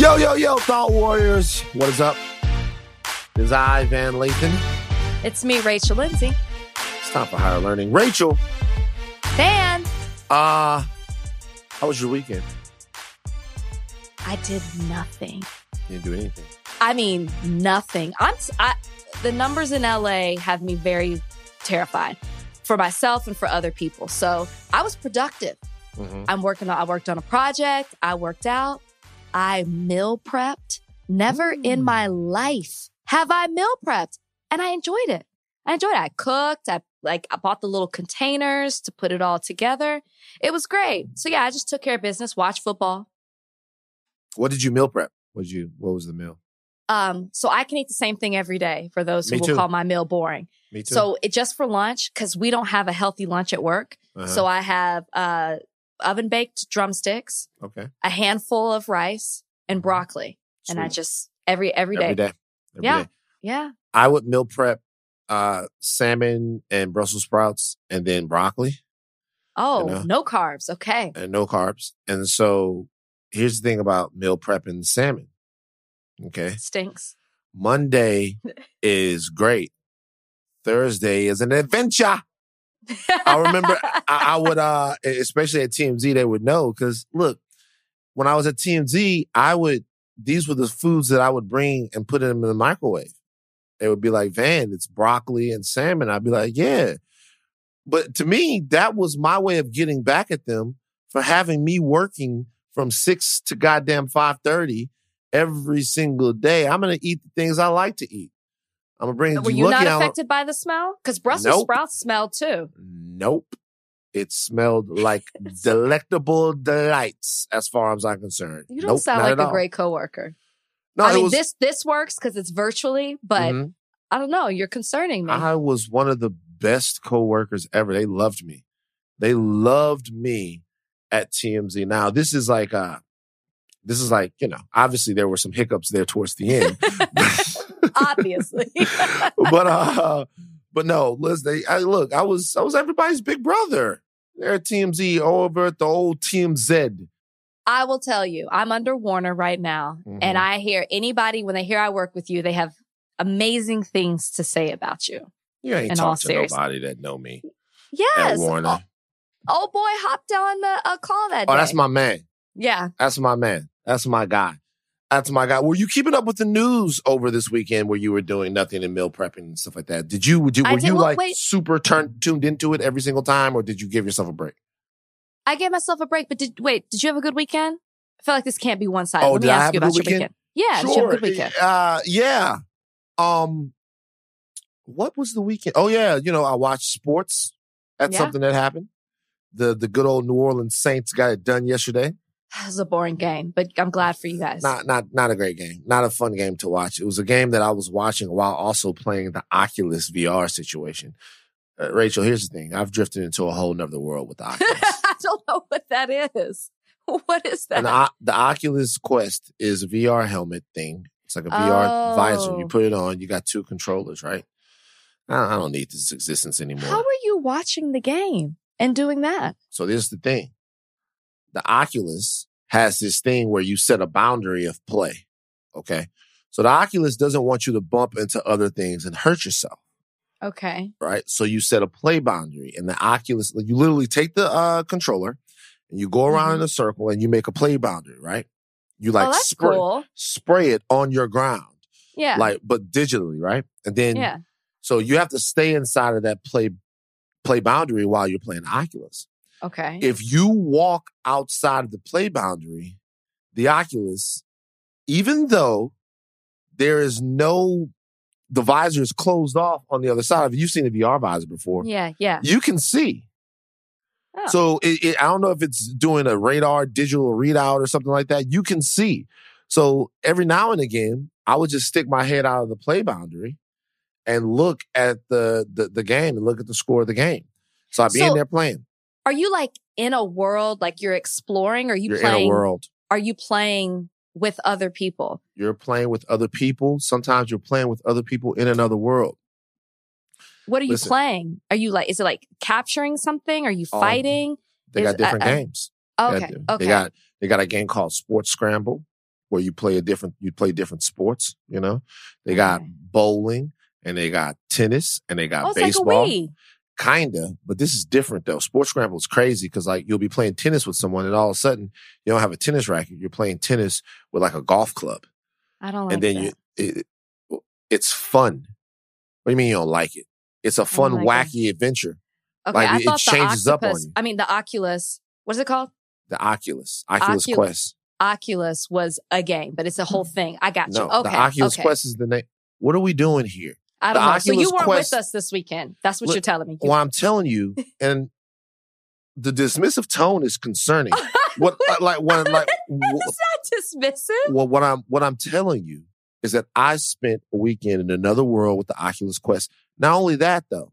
Yo, yo, yo, Thought Warriors. What is up? This is I, Van Lathan. It's me, Rachel Lindsay. It's time for higher learning. Rachel, Van, uh, how was your weekend? I did nothing. You didn't do anything. I mean, nothing. I'm I, the numbers in LA have me very terrified for myself and for other people. So I was productive. Mhm. I'm working on, I worked on a project. I worked out. I meal prepped. Never in Mm. my life have I meal prepped. And I enjoyed it. I enjoyed it. I cooked. I like, I bought the little containers to put it all together. It was great. So yeah, I just took care of business, watched football. What did you meal prep? What did you? What was the meal? Um, so I can eat the same thing every day for those who Me will too. call my meal boring. Me too. So it just for lunch, because we don't have a healthy lunch at work. Uh-huh. So I have uh oven baked drumsticks, okay, a handful of rice, and broccoli. And I just every every day. every day. Every Yeah. day. Yeah. I would meal prep uh salmon and Brussels sprouts and then broccoli Oh, know. no carbs. Okay. and no carbs. And so here's the thing about meal prepping salmon. Okay. Stinks. Monday is great. Thursday is an adventure. I remember I, I would uh especially at TMZ they would know because look, when I was at TMZ, I would these were the foods that I would bring and put them in the microwave. They would be like, Van, it's broccoli and salmon. I'd be like, yeah. But to me, that was my way of getting back at them for having me working from six to goddamn five thirty every single day. I'm gonna eat the things I like to eat. I'm gonna bring Were you not affected by the smell? Because Brussels Nope. sprouts smell too. Nope. It smelled like delectable delights as far as I'm concerned. You don't nope, sound like a all. great coworker. No, I mean, was, this this works because it's virtually, but Mhm. I don't know. You're concerning me. I was one of the best coworkers ever. They loved me. They loved me at TMZ. Now, this is like uh this is like, you know, obviously there were some hiccups there towards the end. Obviously. but uh but no, listen, I look, I was I was everybody's big brother. There at TMZ over at the old TMZ. I will tell you, I'm under Warner right now, Mhm. and I hear anybody when they hear I work with you, they have amazing things to say about you. You ain't In all talk to seriousness. nobody that know me Yes, Warner. oh, oh boy, hopped on the a call that day. Oh, that's my man. yeah. That's my man. That's my guy. That's my guy. Were you keeping up with the news over this weekend where you were doing nothing and meal prepping and stuff like that? Did you, would you I were did- you well, like wait. super turned tuned into it every single time or did you give yourself a break? I gave myself a break, but did wait? Did you have a good weekend? I feel like this can't be one sided. Oh, Let me did I ask have you a good about your weekend? weekend. Yeah, did you have a good weekend? Uh, yeah. Um, what was the weekend? Oh yeah, you know, I watched sports. That's Yeah. something that happened. The the good old New Orleans Saints got it done yesterday. It was a boring game, but I'm glad for you guys. Not not not a great game. Not a fun game to watch. It was a game that I was watching while also playing the Oculus VR situation. Uh, Rachel, here's the thing. I've drifted into a whole nother world with the Oculus. I don't know what that is. What is that? the, O- the Oculus Quest is a VR helmet thing. It's like a VR visor. You Oh. put it on. You got two controllers, right? I, I don't need this existence anymore. How are you watching the game and doing that? So this is the thing. The Oculus has this thing where you set a boundary of play. Okay. So the Oculus doesn't want you to bump into other things and hurt yourself, Okay. right? So you set a play boundary and the Oculus, you literally take the uh, controller and you go around in a circle and you make a play boundary, right? You like oh, spray, cool. spray it on your ground, Yeah. like, but digitally, right? And then, yeah. so you have to stay inside of that play, play boundary while you're playing Oculus. Okay. if you walk outside of the play boundary, the Oculus, even though there is no, the visor is closed off on the other side of it. You've seen a VR visor before. yeah. Yeah. You can see. Oh. So it, it, I don't know if it's doing a radar digital readout or something like that. You can see. So every now and again, I would just stick my head out of the play boundary and look at the the, the game and look at the score of the game. So I'd be in there playing. Are you like in a world like you're exploring? Are you You're playing? in a world. Are you playing with other people? You're playing with other people. Sometimes you're playing with other people in another world. What are you playing? Are you like? Is it like capturing something? Are you fighting? They Is- got different I- games. They Okay. got- Okay. They got they got a game called Sports Scramble. where you play a different you play different sports. You know, they got Okay. bowling and they got tennis and they got Oh, like baseball. Wii. Kinda, but this is different though. Sports Scramble is crazy because like you'll be playing tennis with someone and all of a sudden you don't have a tennis racket. You're playing tennis with like a golf club, I don't like and then that. you it, it's fun. What do you mean you don't like it? It's a fun, like it. wacky adventure. Okay, like, I it thought changes the up on you. I mean, the Oculus. What is it called? The Oculus, Oculus Ocul- Quest. Oculus was a game, but it's a whole mm. thing. I got you. No, okay, the Oculus okay. Quest is the name. What are we doing here? I the don't know. So you weren't Quest- with us this weekend. That's what Look, you're telling me. You- Well, I'm telling you, and the dismissive tone is concerning. What uh, like when like It's not dismissive. well, what I'm what I'm telling you is that I spent a weekend in another world with the Oculus Quest. Not only that, though,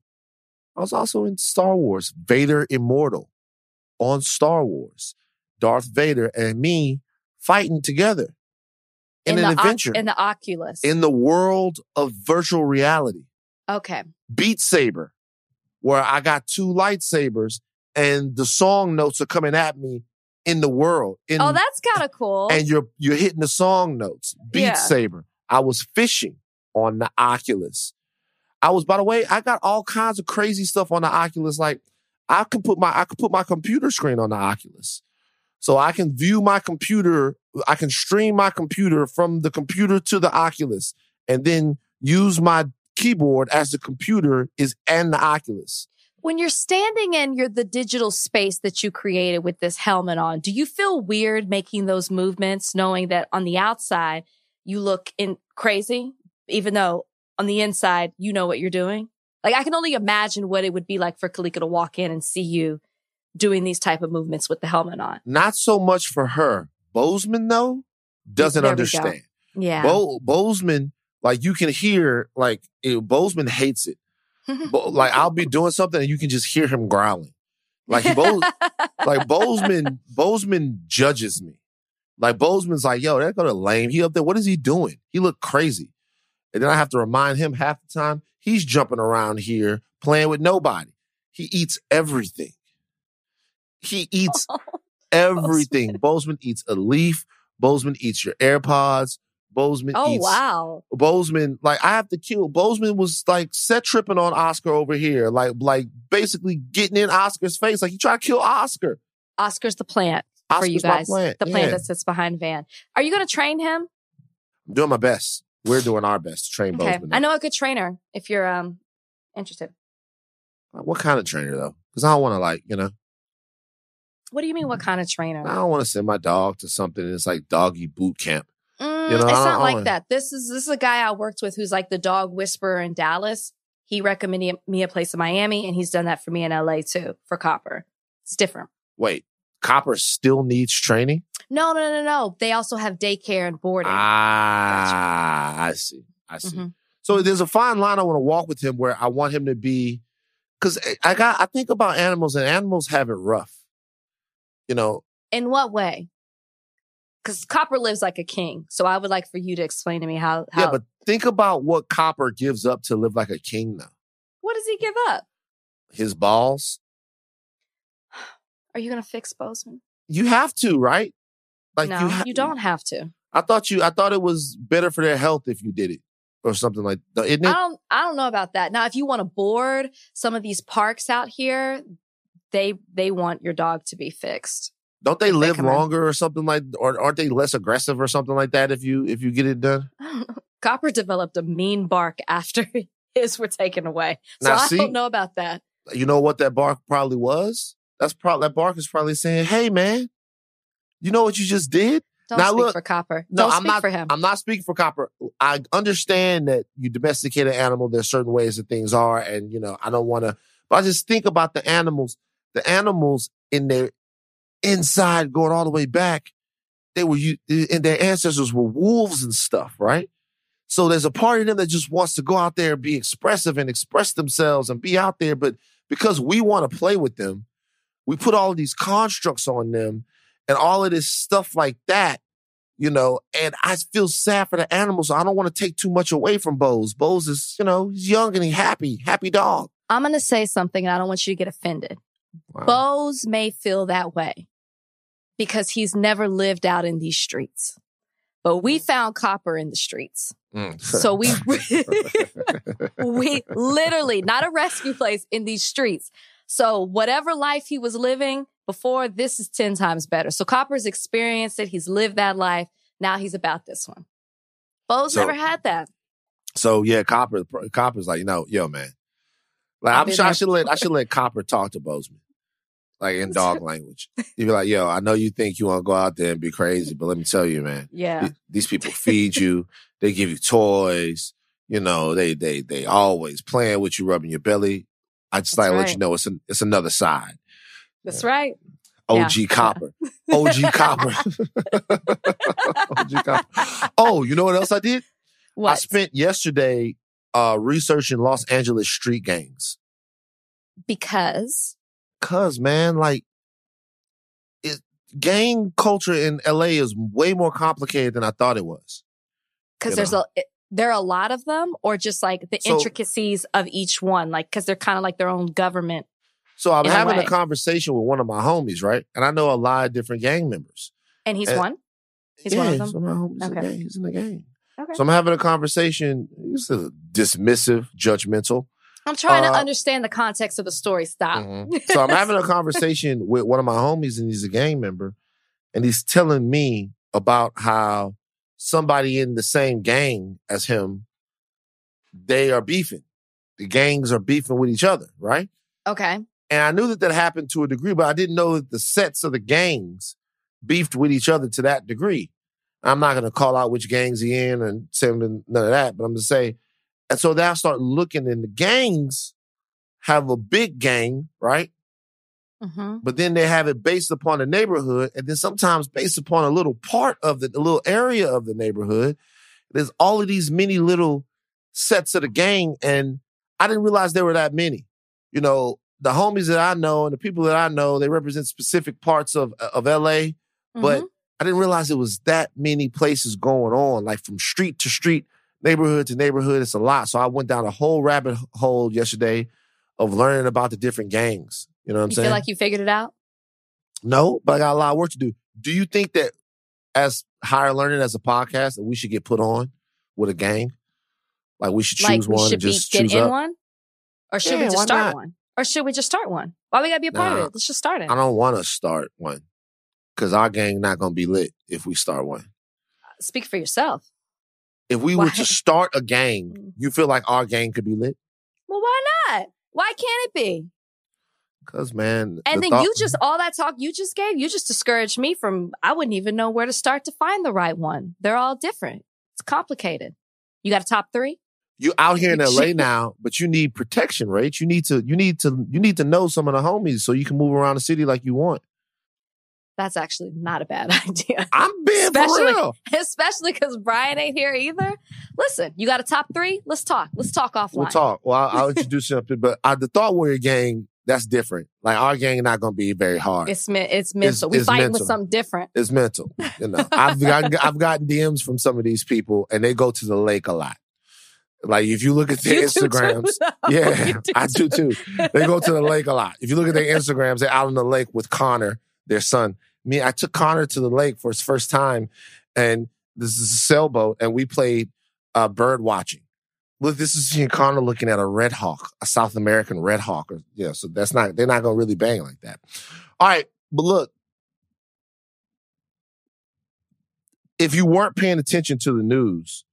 I was also in Star Wars, Vader Immortal, on Star Wars, Darth Vader and me fighting together in, the an adventure in the Oculus. in the world of virtual reality. okay. Beat Saber, where I got two lightsabers and the song notes are coming at me in the world. In, Oh, that's kind of cool. and you're you're hitting the song notes. Beat Yeah. Saber. I was fishing on the Oculus. I was, by the way, I got all kinds of crazy stuff on the Oculus. Like I can put my I could put my computer screen on the Oculus. So I can view my computer, I can stream my computer from the computer to the Oculus and then use my keyboard as the computer is and the Oculus. when you're standing in your the digital space that you created with this helmet on, do you feel weird making those movements, knowing that on the outside you look in crazy, even though on the inside you know what you're doing? Like I can only imagine what it would be like for Kalika to walk in and see you doing these type of movements with the helmet on. Not so much for her. Bozeman, though, doesn't There understand. Yeah. Bo- Bozeman, like you can hear, like it, Bozeman hates it. Bo- like I'll be doing something and you can just hear him growling. Like he Bo- like Bozeman, Bozeman judges me. Like Bozeman's like, yo, that go to lame. He up there. What is he doing? He look crazy. And then I have to remind him half the time he's jumping around here playing with nobody. He eats everything. He eats everything. Bozeman eats a leaf. Bozeman eats your AirPods. Bozeman oh eats wow. Bozeman, like I have to kill. Bozeman was like set tripping on Oscar over here, like like basically getting in Oscar's face, like he tried to kill Oscar. Oscar's the plant Oscar's for you guys. plant. The plant Yeah. that sits behind Van. Are you going to train him? I'm doing my best. We're doing our best to train Okay. Bozeman. I know a good trainer if you're um interested. What kind of trainer though? Because I don't want to like you know What do you mean what kind of trainer? I don't want to send my dog to something that's like doggy boot camp. Mm, You know, it's not like that. This is this is a guy I worked with who's like the dog whisperer in Dallas. He recommended me a place in Miami, and he's done that for me in LA too for Copper. It's different. Wait, Copper still needs training. No, no, no, no. They also have daycare and boarding. Ah, I see. I see. Mhm. So there's a fine line I want to walk with him where I want him to be, because I got I think about animals and animals have it rough. You know, In what way? Because Copper lives like a king. So I would like for you to explain to me how. how yeah, but think about what Copper gives up to live like a king now. what does he give up? His balls. Are you going to fix Bozeman? You have to, right? Like no, you, you, don't have to. I thought you. I thought it was better for their health if you did it or something like that. I don't. I don't know about that. Now, if you want to board some of these parks out here, they they want your dog to be fixed. Don't they if they live in. longer or something like? Or aren't they less aggressive or something like that if you if you get it done? Copper developed a mean bark after his were taken away. So Now, I see- don't know about that. You know what that bark probably was? That's probably that bark is probably saying, "Hey, man, you know what you just did." Don't Now, speak look, for Copper. No, don't I'm speak not. for him. I'm not speaking for Copper. I understand that you domesticate an animal. There's certain ways that things are, and you know I don't want to. But I just think about the animals. The animals in their inside, going all the way back, they were and their ancestors were wolves and stuff, right? So there's a part of them that just wants to go out there and be expressive and express themselves and be out there, but because we want to play with them, we put all these constructs on them and all of this stuff like that you know, and I feel sad for the animals. I don't want to take too much away from Bose. Bose is, you know, he's young and he happy, happy dog. I'm going to say something, and I don't want you to get offended. Wow. Bose may feel that way because he's never lived out in these streets. but we found copper in the streets. Mm. So we we literally not a rescue place in these streets. So whatever life he was living before, this is 10 times better. So Copper's experienced it. He's lived that life. Now he's about this one. Bo's So- never had that. So yeah, Copper Copper's like, you know, yo, man. Like I'm sure I should let I should let Copper talk to Bozeman. Like in dog language. You'd be like, yo, I know you think you want to go out there and be crazy, but let me tell you, man, Yeah. th- these people feed you, they give you toys, you know, they they they always playing with you, rubbing your belly. I just That's like to let you know it's an, it's another side. That's right. OG Yeah. Copper. OG Copper. OG Copper. Oh, you know what else I did? I spent yesterday uh researching Los Angeles street gangs. because Cause man, like it gang culture in LA is way more complicated than I thought it was. because there's know. a it- there are a lot of them or just like the So- intricacies of each one like because they're kind of like their own government So I'm In a having a conversation with one of my homies, right? And I know a lot of different gang members. and he's Uh, one he's yeah, one of them of my homies in the Okay. gang. He's in the gang. okay So I'm having a conversation. He's a dismissive, judgmental. I'm trying to uh, understand the context of the story stop Mhm. So I'm having a conversation with one of my homies, and he's a gang member, and he's telling me about how somebody in the same gang as him, they are beefing. The gangs are beefing with each other, right? okay And I knew that that happened to a degree, but I didn't know that the sets of the gangs beefed with each other to that degree. I'm not going to call out which gangs he in and say none of that, but I'm going to say, and so then I start looking, and the gangs have a big gang, right? hmm but then they have it based upon the neighborhood and then sometimes based upon a little part of the, the little area of the neighborhood. There's all of these many little sets of the gang, and I didn't realize there were that many. You know, the homies that I know and the people that I know, they represent specific parts of of LA, but I didn't realize it was that many places going on, like from street to street, neighborhood to neighborhood. It's a lot. So I went down a whole rabbit hole yesterday of learning about the different gangs. You know what I'm you saying? feel like you figured it out No, but I got a lot of work to do. Do you think that as higher learning as a podcast that we should get put on with a gang? Like we should choose like we one should and be just get choose in up? one or should Yeah, we just start not? one or should we just start one why we gotta be a part of it let's just start it I don't want to start one because our gang not gonna be lit if we start one. speak for yourself If we were to start a gang, mm. you feel like our gang could be lit? well why not why can't it be Cause man, And the then thought- you just all that talk you just gave, you just discouraged me from I wouldn't even know where to start to find the right one. They're all different. It's complicated. You got a top three? you out here in LA now, but you need protection, right? You need to you need to you need to know some of the homies so you can move around the city like you want. That's actually not a bad idea. I'm being for Especially- real. Especially because Brian ain't here either. Listen, you got a top three? Let's talk. Let's talk offline. We'll talk. Well, I'll, I'll introduce you up to, but uh, the Thought Warrior gang, that's different. Like our gang not going to be very hard. It's, It's me- it's mental. we it's fighting mental. with something different. It's mental. You know, I've gotten, I've gotten DMs from some of these people and they go to the lake a lot. Like if you look at their You do too, Instagrams, yeah, do I do too. They go to the lake a lot. If you look at their Instagrams, they're out on the lake with Connor, their son. Me, I took Connor to the lake for his first time, and this is a sailboat, and we played uh, bird watching. Look, this is seeing Connor looking at a red hawk, a South American red hawk. Or, yeah, so that's not they're not gonna really bang like that. All right, but look, if you weren't paying attention to the news,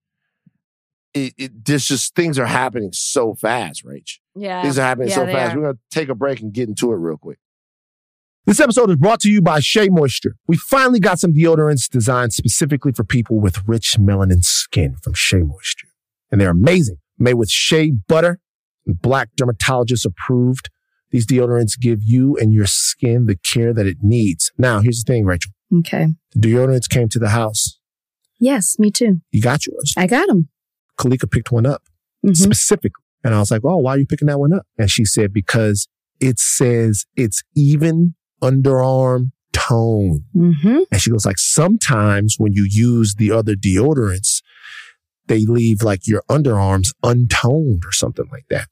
it, it there's just things are happening so fast, Rach. Yeah. Things are happening Yeah, so fast. are. We're gonna take a break and get into it real quick. This episode is brought to you by Shea Moisture. We finally got some deodorants designed specifically for people with rich melanin skin from Shea Moisture. And they're amazing. Made with shea butter and black dermatologist approved. These deodorants give you and your skin the care that it needs. Now, here's the thing, Rachel. Okay. The deodorants came to the house. Yes, me too. You got yours. I got them. Kalika picked one up. Mhm. specifically. And I was like, oh, why are you picking that one up? And she said, because it says it's even underarm tone. Mm-hmm. And she goes like, sometimes when you use the other deodorants, they leave like your underarms untoned or something like that.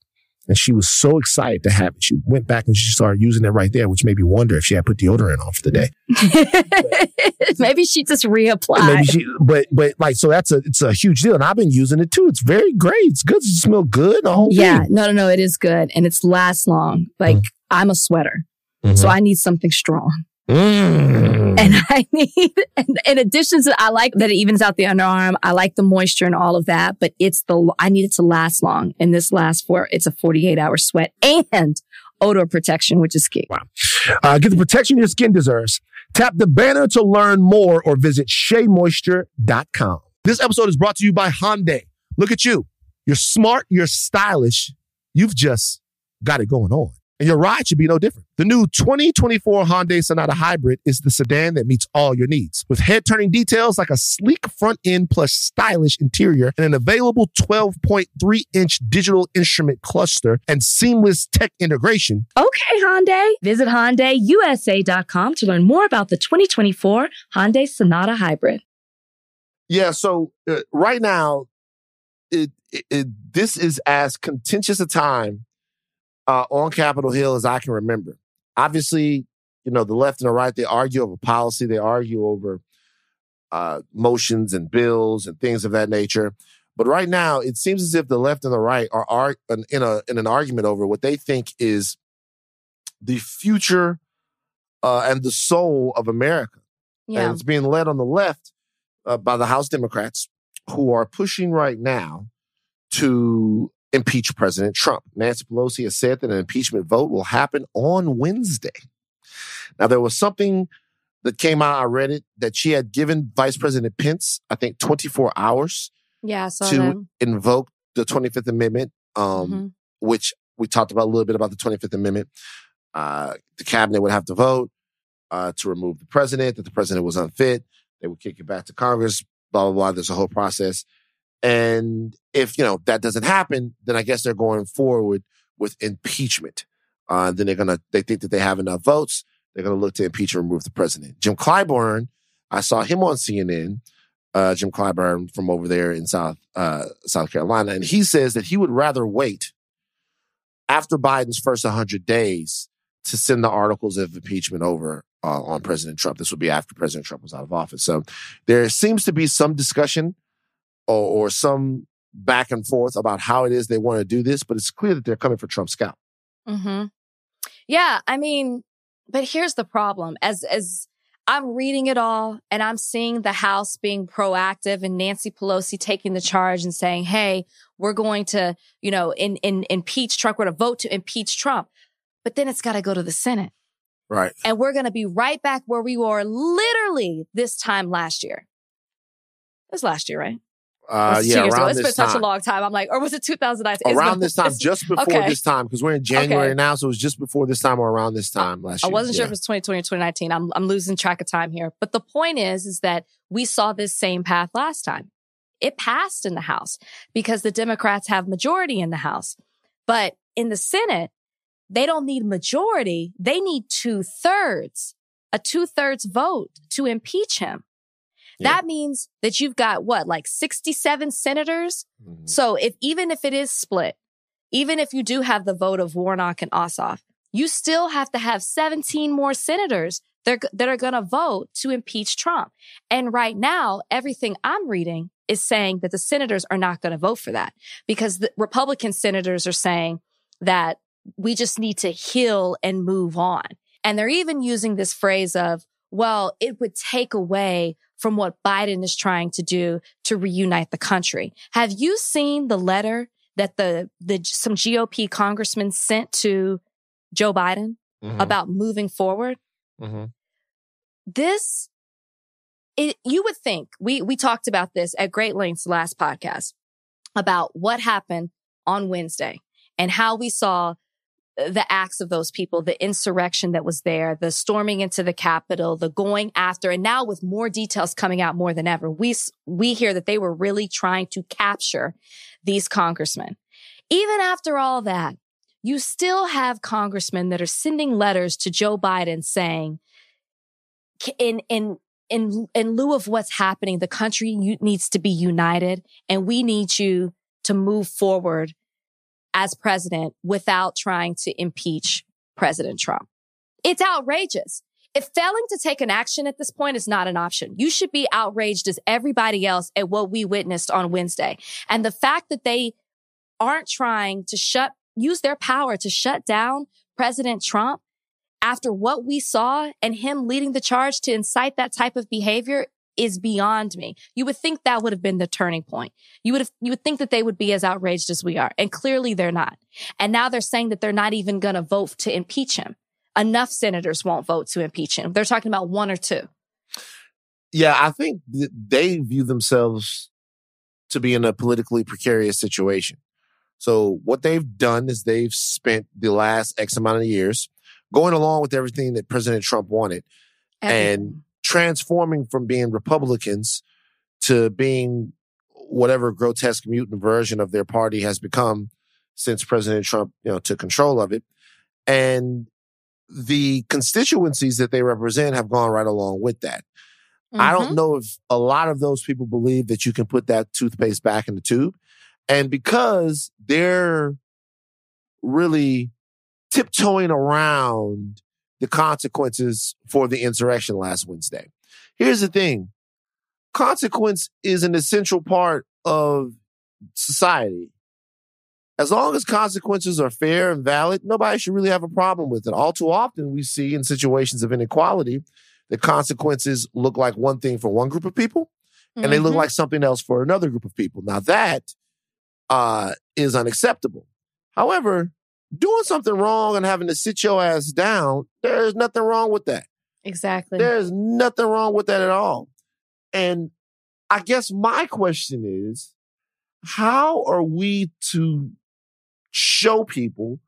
And she was so excited to have it. She went back and she started using it right there, which made me wonder if she had put deodorant on for the day. maybe she just reapplied. Maybe she, but but like so that's a it's a huge deal, and I've been using it too. It's very great. It's good. It smells good. The whole yeah, thing. no, no, no. It is good, and it's lasts long. Like Mm. I'm a sweater, Mhm. so I need something strong. Mm. And I need, and in addition to, I like that it evens out the underarm. I like the moisture and all of that, but it's the, I need it to last long. And this lasts for, it's a 48 hour sweat and odor protection, which is key. Uh, get the protection your skin deserves. Tap the banner to learn more or visit sheamoisture.com. This episode is brought to you by Hyundai. Look at you. You're smart, you're stylish. You've just got it going on. And your ride should be no different. The new 2024 Hyundai Sonata Hybrid is the sedan that meets all your needs. With head turning details like a sleek front end plus stylish interior and an available 12.3 inch digital instrument cluster and seamless tech integration, Okay, Hyundai. Visit HyundaiUSA.com to learn more about the 2024 Hyundai Sonata Hybrid. Yeah. So uh, right now, it, it, it this is as contentious a time uh, on Capitol Hill as I can remember. Obviously, you know the left and the right they argue over policy, they argue over uh, motions and bills and things of that nature. But right now, it seems as if the left and the right are, are in a in an argument over what they think is the future uh, and the soul of America. And it's being led on the left uh, by the House Democrats who are pushing right now to impeach President Trump. Nancy Pelosi has said that an impeachment vote will happen on Wednesday. Now, there was something that came out, I read it, that she had given Vice President Pence, I think, 24 hours Yeah, to that. invoke the 25th Amendment, um, Mhm. which we talked about a little bit about the 25th Amendment. Uh, the cabinet would have to vote uh, to remove the president, that the president was unfit. They would kick it back to Congress, blah, blah, blah. There's a whole process. And if, you know, that doesn't happen, then I guess they're going forward with impeachment. Uh, then they're going to, they think that they have enough votes. They're going to look to impeach and remove the president. Jim Clyburn, I saw him on CNN, uh, Jim Clyburn from over there in South, uh, South Carolina. And he says that he would rather wait after Biden's first 100 days to send the articles of impeachment over uh, on President Trump. This would be after President Trump was out of office. So there seems to be some discussion or, or some back and forth about how it is they want to do this, but it's clear that they're coming for Trump's scalp. Mm-hmm. Yeah, I mean, but here's the problem. As as I'm reading it all and I'm seeing the House being proactive and Nancy Pelosi taking the charge and saying, "Hey, we're going to, you know, in in impeach Trump. We're going to vote to impeach Trump." But then it's got to go to the Senate, Right. and we're going to be right back where we were literally this time last year. It was last year, right? Uh, yeah, years ago? around It's been this such a time. long time. I'm like, or was it 2019? It's Around this time, just before okay. this time, because we're in January Okay. now, so it was just before this time or around this time last year. I wasn't sure if it was 2020 or 2019. I'm, I'm losing track of time here. But the point is, is that we saw this same path last time. It passed in the House because the Democrats have majority in the House. But in the Senate, they don't need majority. They need two thirds, a two thirds vote to impeach him. That means that you've got what, like 67 senators? Mhm. So if even if it is split, even if you do have the vote of Warnock and Ossoff, you still have to have 17 more senators that are, that are going to vote to impeach Trump. And right now, everything I'm reading is saying that the senators are not going to vote for that because the Republican senators are saying that we just need to heal and move on. And they're even using this phrase of, well, it would take away from what Biden is trying to do to reunite the country. Have you seen the letter that the, the some GOP congressmen sent to Joe Biden Mhm. about moving forward? Mhm. This, it, you would think we, we talked about this at great lengths last podcast about what happened on Wednesday and how we saw the acts of those people, the insurrection that was there, the storming into the Capitol, the going after, and now with more details coming out more than ever, we, we hear that they were really trying to capture these congressmen. Even after all that, you still have congressmen that are sending letters to Joe Biden saying, in, in, in, in lieu of what's happening, the country needs to be united and we need you to move forward as president without trying to impeach President Trump. It's outrageous. If failing to take an action at this point is not an option, you should be outraged as everybody else at what we witnessed on Wednesday. And the fact that they aren't trying to shut, use their power to shut down President Trump after what we saw and him leading the charge to incite that type of behavior is beyond me. You would think that would have been the turning point. You would have, you would think that they would be as outraged as we are. And clearly they're not. And now they're saying that they're not even going to vote to impeach him. Enough senators won't vote to impeach him. They're talking about one or two. Yeah, I think they view themselves to be in a politically precarious situation. So what they've done is they've spent the last X amount of years going along with everything that President Trump wanted everything. and transforming from being Republicans to being whatever grotesque mutant version of their party has become since President Trump, you know, took control of it. And the constituencies that they represent have gone right along with that. Mm-hmm. I don't mm-hmm. know if a lot of those people believe that you can put that toothpaste back in the tube. And because they're really tiptoeing around the consequences for the insurrection last Wednesday. Here's the thing. Consequence is an essential part of society. As long as consequences are fair and valid, nobody should really have a problem with it. All too often, we see in situations of inequality that consequences look like one thing for one group of people and mm-hmm. they look mm-hmm. like something else for another group of people. Now, that uh, is unacceptable. However, doing something wrong and having to sit your ass down, there's nothing wrong with that. Exactly. There's nothing wrong with that at all. And I guess my question is, how are we to show people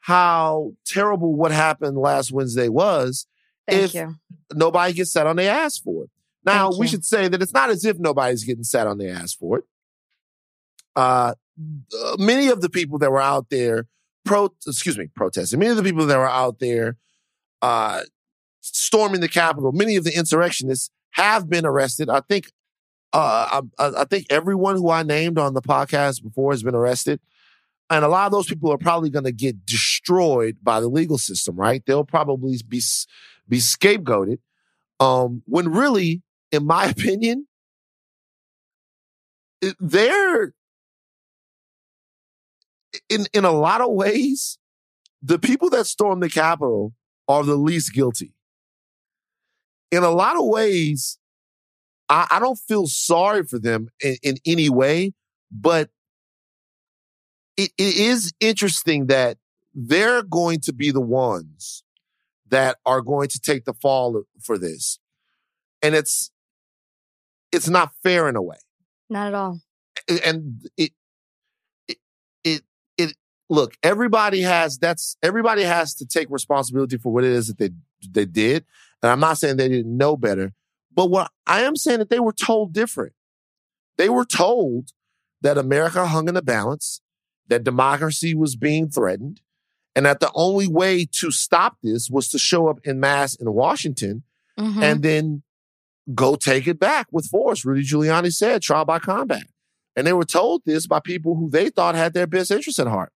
how terrible what happened last Wednesday was Thank if you. nobody gets sat on their ass for it? Now, Thank we you. should say that it's not as if nobody's getting sat on their ass for it. Uh, many of the people that were out there pro excuse me protesting. Many of the people that were out there uh, storming the Capitol, many of the insurrectionists have been arrested. I think uh, I, I, think everyone who I named on the podcast before has been arrested. And a lot of those people are probably going to get destroyed by the legal system, right? They'll probably be be scapegoated. Um, when really, in my opinion, they're in in a lot of ways, the people that stormed the Capitol are the least guilty. In a lot of ways, I, I don't feel sorry for them in, in any way, but it, it is interesting that they're going to be the ones that are going to take the fall for this. And it's it's not fair in a way. Not at all. And it look, everybody has that's everybody has to take responsibility for what it is that they they did. And I'm not saying they didn't know better, but what I am saying that they were told different. They were told that America hung in the balance, that democracy was being threatened, and that the only way to stop this was to show up in mass in Washington mm-hmm. and then go take it back with force. Rudy Giuliani said trial by combat. And they were told this by people who they thought had their best interests at heart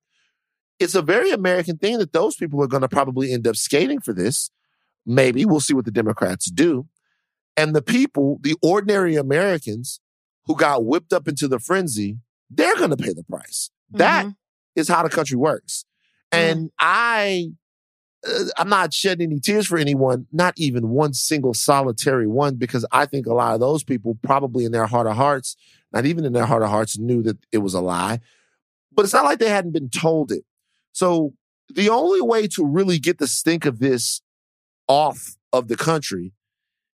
it's a very American thing that those people are going to probably end up skating for this. Maybe we'll see what the Democrats do. And the people, the ordinary Americans who got whipped up into the frenzy, they're going to pay the price. Mm-hmm. That is how the country works. And mm. I, uh, I'm not shedding any tears for anyone, not even one single solitary one, because I think a lot of those people probably in their heart of hearts, not even in their heart of hearts, knew that it was a lie. But it's not like they hadn't been told it. So the only way to really get the stink of this off of the country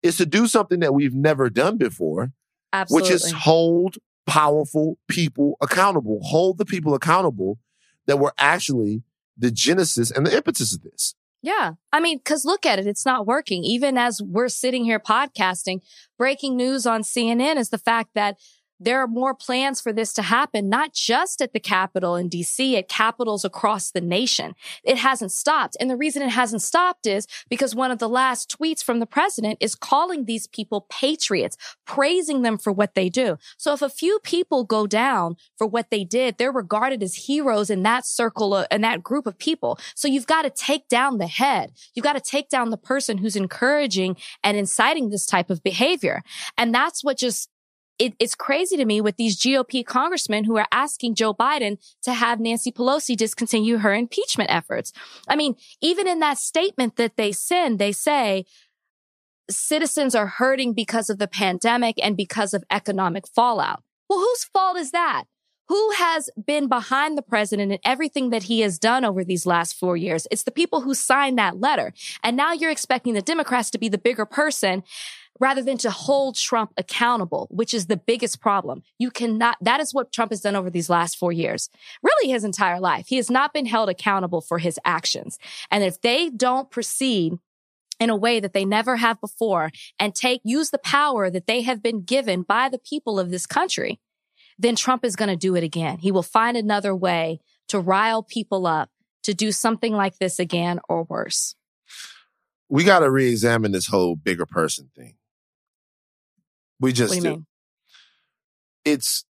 is to do something that we've never done before, Absolutely. which is hold powerful people accountable, hold the people accountable that were actually the genesis and the impetus of this. Yeah. I mean, cause look at it. It's not working. Even as we're sitting here podcasting, breaking news on CNN is the fact that there are more plans for this to happen, not just at the Capitol in DC, at capitals across the nation. It hasn't stopped. And the reason it hasn't stopped is because one of the last tweets from the president is calling these people patriots, praising them for what they do. So if a few people go down for what they did, they're regarded as heroes in that circle uh, and that group of people. So you've got to take down the head. You've got to take down the person who's encouraging and inciting this type of behavior. And that's what just it, it's crazy to me with these GOP congressmen who are asking Joe Biden to have Nancy Pelosi discontinue her impeachment efforts. I mean, even in that statement that they send, they say citizens are hurting because of the pandemic and because of economic fallout. Well, whose fault is that? Who has been behind the president and everything that he has done over these last four years? It's the people who signed that letter. And now you're expecting the Democrats to be the bigger person rather than to hold Trump accountable, which is the biggest problem. You cannot, that is what Trump has done over these last four years, really his entire life. He has not been held accountable for his actions. And if they don't proceed in a way that they never have before and take, use the power that they have been given by the people of this country, then Trump is going to do it again. He will find another way to rile people up to do something like this again or worse. We got to re-examine this whole bigger person thing. We just do. do. It's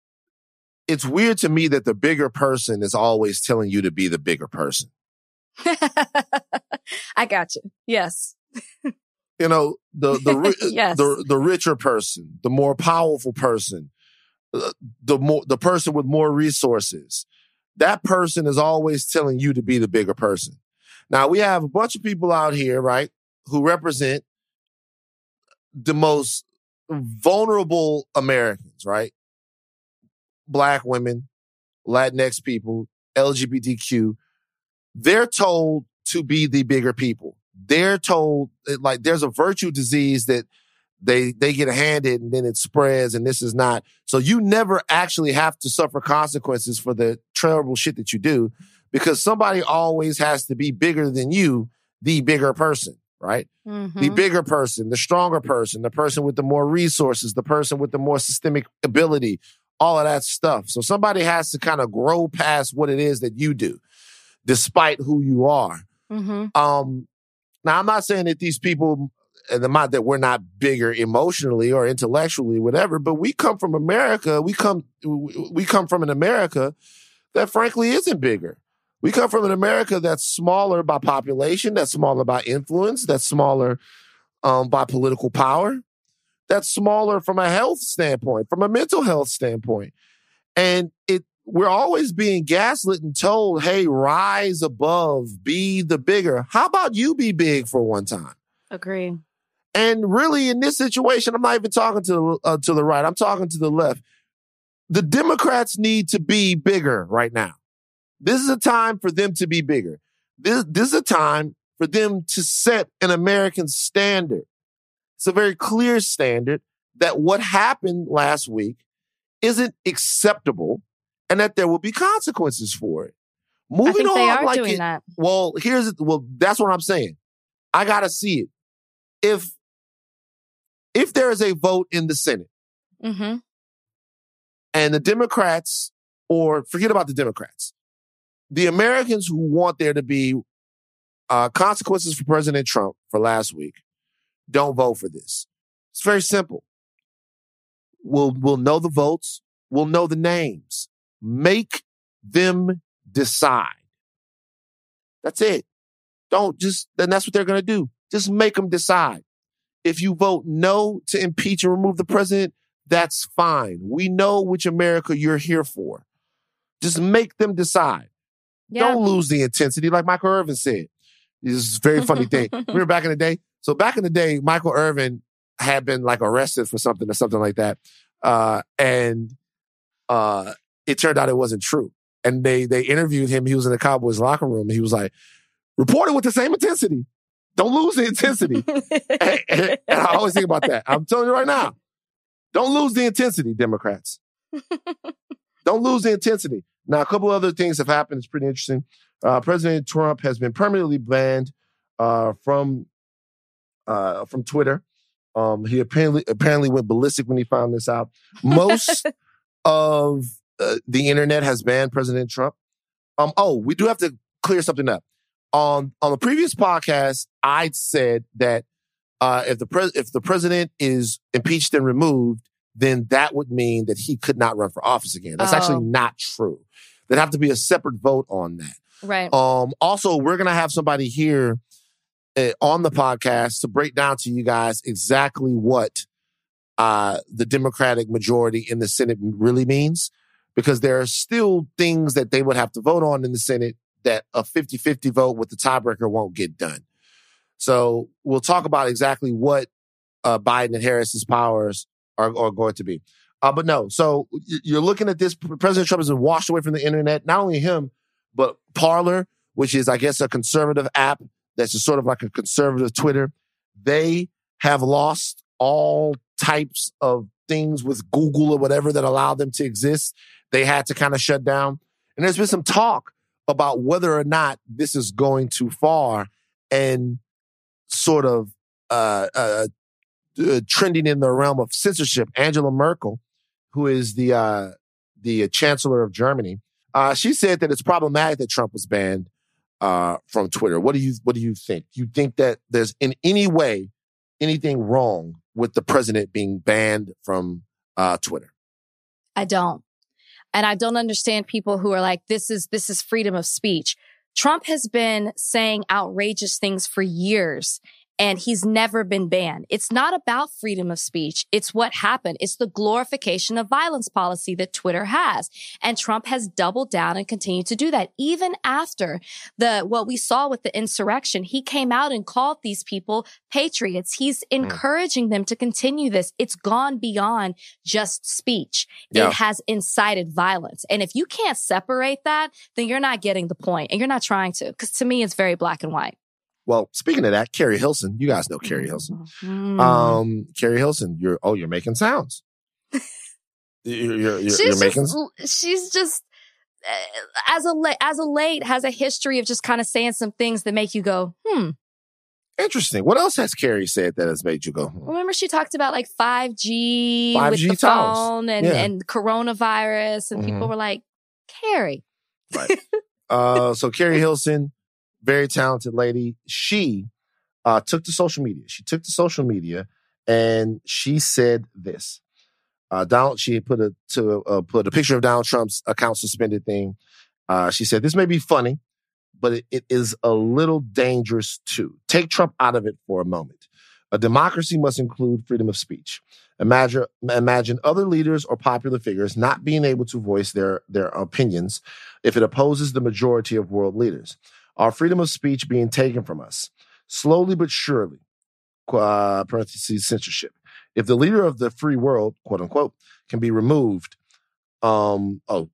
it's weird to me that the bigger person is always telling you to be the bigger person. I got you. Yes. you know, the the yes. the the richer person, the more powerful person, uh, the more the person with more resources. That person is always telling you to be the bigger person. Now we have a bunch of people out here, right, who represent the most vulnerable Americans, right? Black women, Latinx people, LGBTQ, they're told to be the bigger people. They're told eh, like there's a virtue disease that they they get handed and then it spreads and this is not so you never actually have to suffer consequences for the terrible shit that you do because somebody always has to be bigger than you the bigger person right? Mm-hmm. The bigger person, the stronger person, the person with the more resources, the person with the more systemic ability, all of that stuff. So somebody has to kind of grow past what it is that you do, despite who you are. Mm-hmm. Um, now, I'm not saying that these people, and not that we're not bigger emotionally or intellectually, whatever, but we come from America. We come, we come from an America that frankly isn't bigger. We come from an America that's smaller by population, that's smaller by influence, that's smaller um, by political power, that's smaller from a health standpoint, from a mental health standpoint. And it we're always being gaslit and told, hey, rise above, be the bigger. How about you be big for one time? Agree. And really, in this situation, I'm not even talking to uh, to the right. I'm talking to the left. The Democrats need to be bigger right now. This is a time for them to be bigger. This, this is a time for them to set an American standard. It's a very clear standard that what happened last week isn't acceptable and that there will be consequences for it. Moving on, like it, that. Well, here's well, that's what I'm saying. I gotta see it. If if there is a vote in the Senate, mm-hmm. and the Democrats, or forget about the Democrats, the Americans who want there to be uh, consequences for President Trump for last week don't vote for this. It's very simple. We'll, we'll know the votes. We'll know the names. Make them decide. That's it. Don't just, then that's what they're going to do. Just make them decide. If you vote no to impeach and remove the president, that's fine. We know which America you're here for. Just make them decide. Don't lose the intensity, like Michael Irvin said. This is a very funny thing. Remember back in the day? So back in the day, Michael Irvin had been like arrested for something or something like that. Uh, and uh, it turned out it wasn't true. And they they interviewed him. He was in the Cowboys locker room. And he was like, reported with the same intensity. Don't lose the intensity. and, and, and I always think about that. I'm telling you right now. Don't lose the intensity, Democrats. Don't lose the intensity. Now, a couple other things have happened. It's pretty interesting. Uh, President Trump has been permanently banned uh, from uh, from Twitter. Um, he apparently apparently went ballistic when he found this out. Most of uh, the internet has banned President Trump. Um, oh, we do have to clear something up. On on the previous podcast, I said that uh, if the pres- if the president is impeached and removed, then that would mean that he could not run for office again. That's Oh. actually not true. There'd have to be a separate vote on that. Right. Um, also, we're gonna have somebody here uh, on the podcast to break down to you guys exactly what uh, the Democratic majority in the Senate really means, because there are still things that they would have to vote on in the Senate that a 50-50 vote with the tiebreaker won't get done. So we'll talk about exactly what uh, Biden and Harris's powers are, are going to be. Uh, but no, so you're looking at this. President Trump has been washed away from the internet. Not only him, but Parler, which is, I guess, a conservative app that's just sort of like a conservative Twitter. They have lost all types of things with Google or whatever that allowed them to exist. They had to kind of shut down. And there's been some talk about whether or not this is going too far and sort of uh, uh, uh, trending in the realm of censorship. Angela Merkel, who is the uh, the chancellor of Germany, uh, she said that it's problematic that Trump was banned uh, from Twitter. What do you What do you think? You think that there's in any way anything wrong with the president being banned from uh, Twitter? I don't. And I don't understand people who are like, this is, this is freedom of speech. Trump has been saying outrageous things for years and he's never been banned. It's not about freedom of speech. It's what happened. It's the glorification of violence policy that Twitter has. And Trump has doubled down and continued to do that. Even after the, what we saw with the insurrection, he came out and called these people patriots. He's hmm. encouraging them to continue this. It's gone beyond just speech. Yeah. It has incited violence. And if you can't separate that, then you're not getting the point and you're not trying to. Cause to me, it's very black and white. Well, speaking of that, Keri Hilson, you guys know Keri Hilson. Mm. Um, Keri Hilson, you're oh, you're making sounds. You're you're, you're, she's making. just, she's just uh, as a la- as a late has a history of just kind of saying some things that make you go, hmm. Interesting. What else has Keri said that has made you go? hmm? Remember she talked about like 5G, 5G with the towers. phone and, Yeah. and coronavirus. And Mhm. people were like, Keri. Right. uh, so Keri Hilson, very talented lady. She uh, took to social media. She took to social media and she said this. Uh, Donald, she put a to uh, put a picture of Donald Trump's account suspended thing. Uh, she said this may be funny, but it, it is a little dangerous too. Take Trump out of it for a moment. A democracy must include freedom of speech. Imagine imagine other leaders or popular figures not being able to voice their their opinions if it opposes the majority of world leaders. Our freedom of speech being taken from us, slowly but surely, uh, parentheses, censorship. If the leader of the free world, quote unquote, can be removed, um, oh,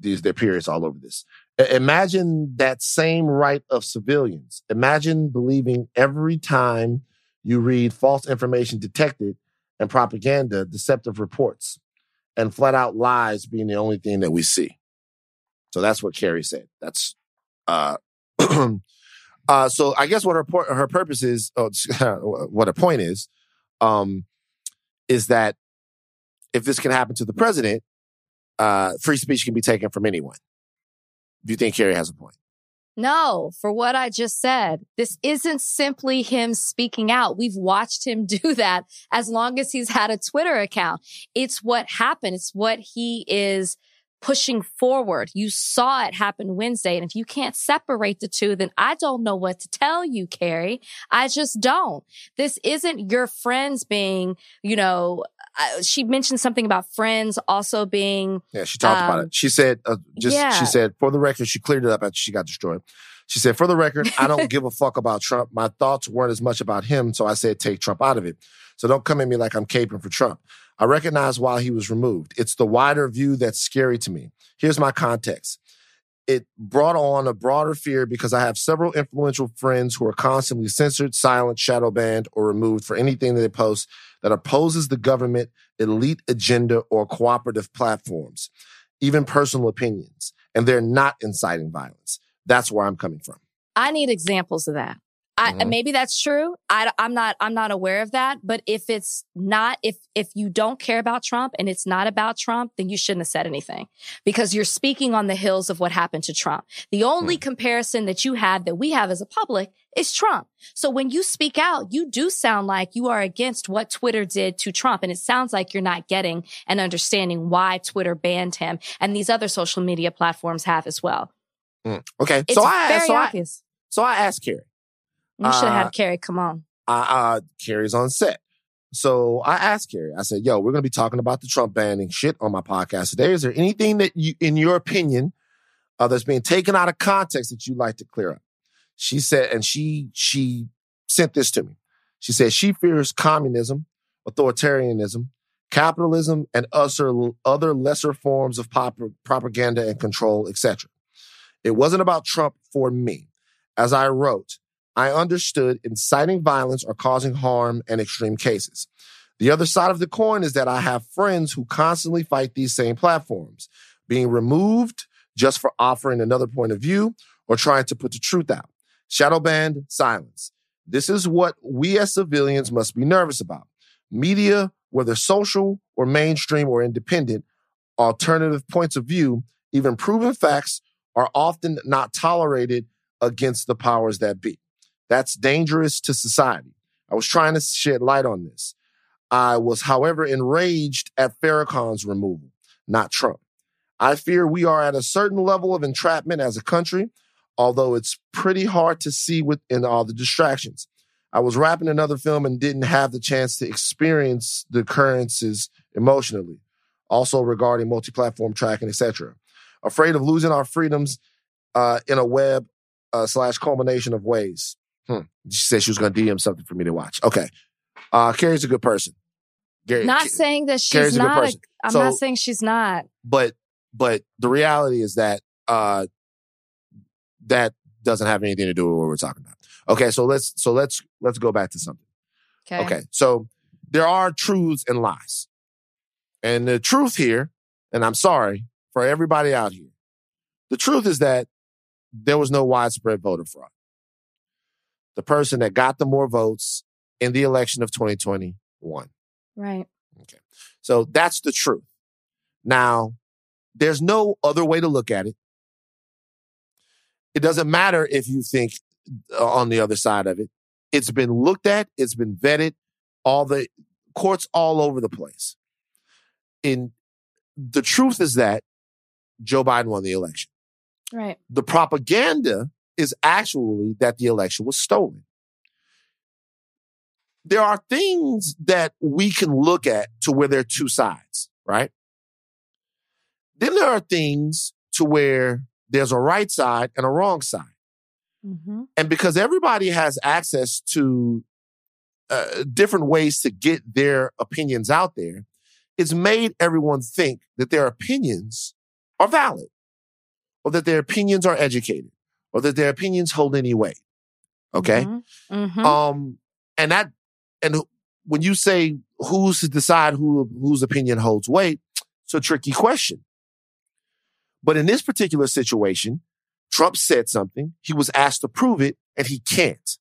these there are periods all over this. Imagine that same right of civilians. Imagine believing every time you read false information detected and propaganda, deceptive reports, and flat out lies being the only thing that we see. So that's what Keri said. That's uh, uh so I guess what her por- her purpose is, oh, what her point is, um, is that if this can happen to the president, uh, free speech can be taken from anyone. Do you think Keri has a point? No, for what I just said, this isn't simply him speaking out. We've watched him do that as long as he's had a Twitter account. It's what happened. It's what he is pushing forward. You saw it happen Wednesday. And if you can't separate the two, then I don't know what to tell you, Keri. I just don't. This isn't your friends being, you know, uh, she mentioned something about friends also being Yeah, she talked about Um, it. She said, uh, just yeah. she said, for the record, she cleared it up after she got destroyed. She said, for the record, I don't give a fuck about Trump. My thoughts weren't as much about him, so I said, take Trump out of it. So don't come at me like I'm caping for Trump. I recognize why he was removed. It's the wider view that's scary to me. Here's my context. It brought on a broader fear because I have several influential friends who are constantly censored, silent, shadow banned, or removed for anything that they post that opposes the government, elite agenda, or cooperative platforms, even personal opinions. And they're not inciting violence. That's where I'm coming from. I need examples of that. I, mm-hmm. maybe that's true. I, I'm not, I'm not aware of that. But if it's not, if, if you don't care about Trump and it's not about Trump, then you shouldn't have said anything because you're speaking on the hills of what happened to Trump. The only mm. comparison that you have that we have as a public is Trump. So when you speak out, you do sound like you are against what Twitter did to Trump. And it sounds like you're not getting and understanding why Twitter banned him and these other social media platforms have as well. Mm. Okay. It's so I, so obvious. I, so I asked Keri. You should have uh, had Keri come on. Uh, uh, Keri's on set. So I asked Keri, I said, yo, we're going to be talking about the Trump banning shit on my podcast today. Is there anything that you, in your opinion, uh, that's being taken out of context that you'd like to clear up? She said, and she, she sent this to me. She said she fears communism, authoritarianism, capitalism, and other, other lesser forms of pop, propaganda and control, etc. It wasn't about Trump for me. As I wrote, I understood inciting violence or causing harm in extreme cases. The other side of the coin is that I have friends who constantly fight these same platforms, being removed just for offering another point of view or trying to put the truth out. Shadow banned, silence. This is what we as civilians must be nervous about. Media, whether social or mainstream or independent, alternative points of view, even proven facts, are often not tolerated against the powers that be. That's dangerous to society. I was trying to shed light on this. I was, however, enraged at Farrakhan's removal, not Trump. I fear we are at a certain level of entrapment as a country, although it's pretty hard to see within all the distractions. I was wrapping another film and didn't have the chance to experience the occurrences emotionally. Also regarding multi-platform tracking, etc. Afraid of losing our freedoms uh, in a web uh, slash culmination of ways. Hmm. She said she was going to DM something for me to watch. Okay. Uh, Keri's a good person. Gary, not saying that she's Keri's not. I'm so, not saying she's not. But but the reality is that uh, that doesn't have anything to do with what we're talking about. Okay, so let's so let's let's go back to something. Okay. Okay. So there are truths and lies. And the truth here, and I'm sorry for everybody out here, the truth is that there was no widespread voter fraud the person that got the more votes in the election of 2020 won. Right. Okay. So that's the truth. Now, there's no other way to look at it. It doesn't matter if you think uh, on the other side of it. It's been looked at, it's been vetted, all the courts all over the place. In the truth is that Joe Biden won the election. Right. The propaganda is actually that the election was stolen. There are things that we can look at to where there are two sides, right? Then there are things to where there's a right side and a wrong side. Mm-hmm. And because everybody has access to uh, different ways to get their opinions out there, it's made everyone think that their opinions are valid or that their opinions are educated or that their opinions hold any weight. Okay. Mm-hmm. Mm-hmm. Um, and that, and when you say who's to decide who, whose opinion holds weight, it's a tricky question. But in this particular situation, Trump said something. He was asked to prove it and he can't.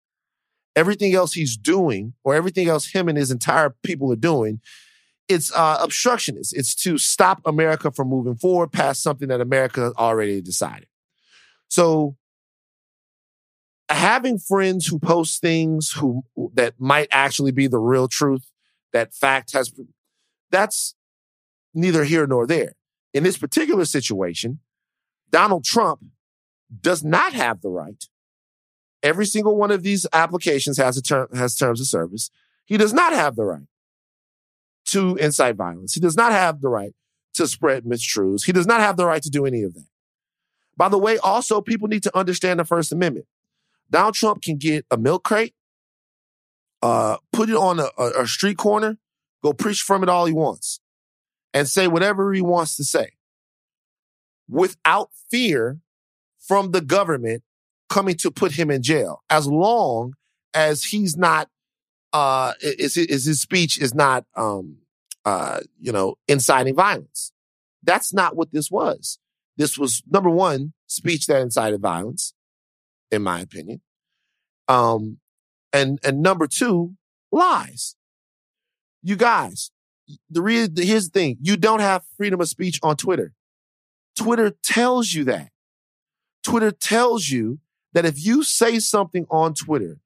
Everything else he's doing or everything else him and his entire people are doing, it's uh, obstructionist. It's to stop America from moving forward past something that America has already decided. So having friends who post things who that might actually be the real truth, that fact has that's neither here nor there. In this particular situation, Donald Trump does not have the right. Every single one of these applications has a term has terms of service. He does not have the right to incite violence. He does not have the right to spread mistruths. He does not have the right to do any of that. By the way, also people need to understand the First Amendment. Donald Trump can get a milk crate, uh, put it on a, a, a street corner, go preach from it all he wants, and say whatever he wants to say without fear from the government coming to put him in jail as long as he's not uh is, is his speech is not um uh you know inciting violence that's not what this was this was number one speech that incited violence in my opinion. Um, And and number two, lies. You guys, the real here's the thing: you don't have freedom of speech on Twitter. Twitter tells you that. Twitter tells you that if you say something on Twitter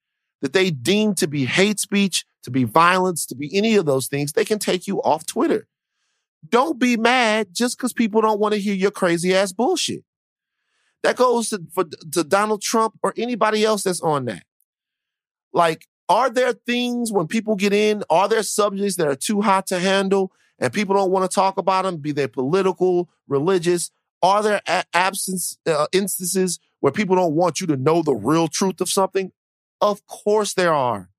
that they deem to be hate speech, to be violence, to be any of those things, they can take you off Twitter. Don't be mad just because people don't want to hear your crazy ass bullshit. That goes to, for, to Donald Trump or anybody else that's on that. Like, are there things when people get in, are there subjects that are too hot to handle and people don't want to talk about them, be they political, religious? Are there a- absence uh, instances where people don't want you to know the real truth of something? Of course there are.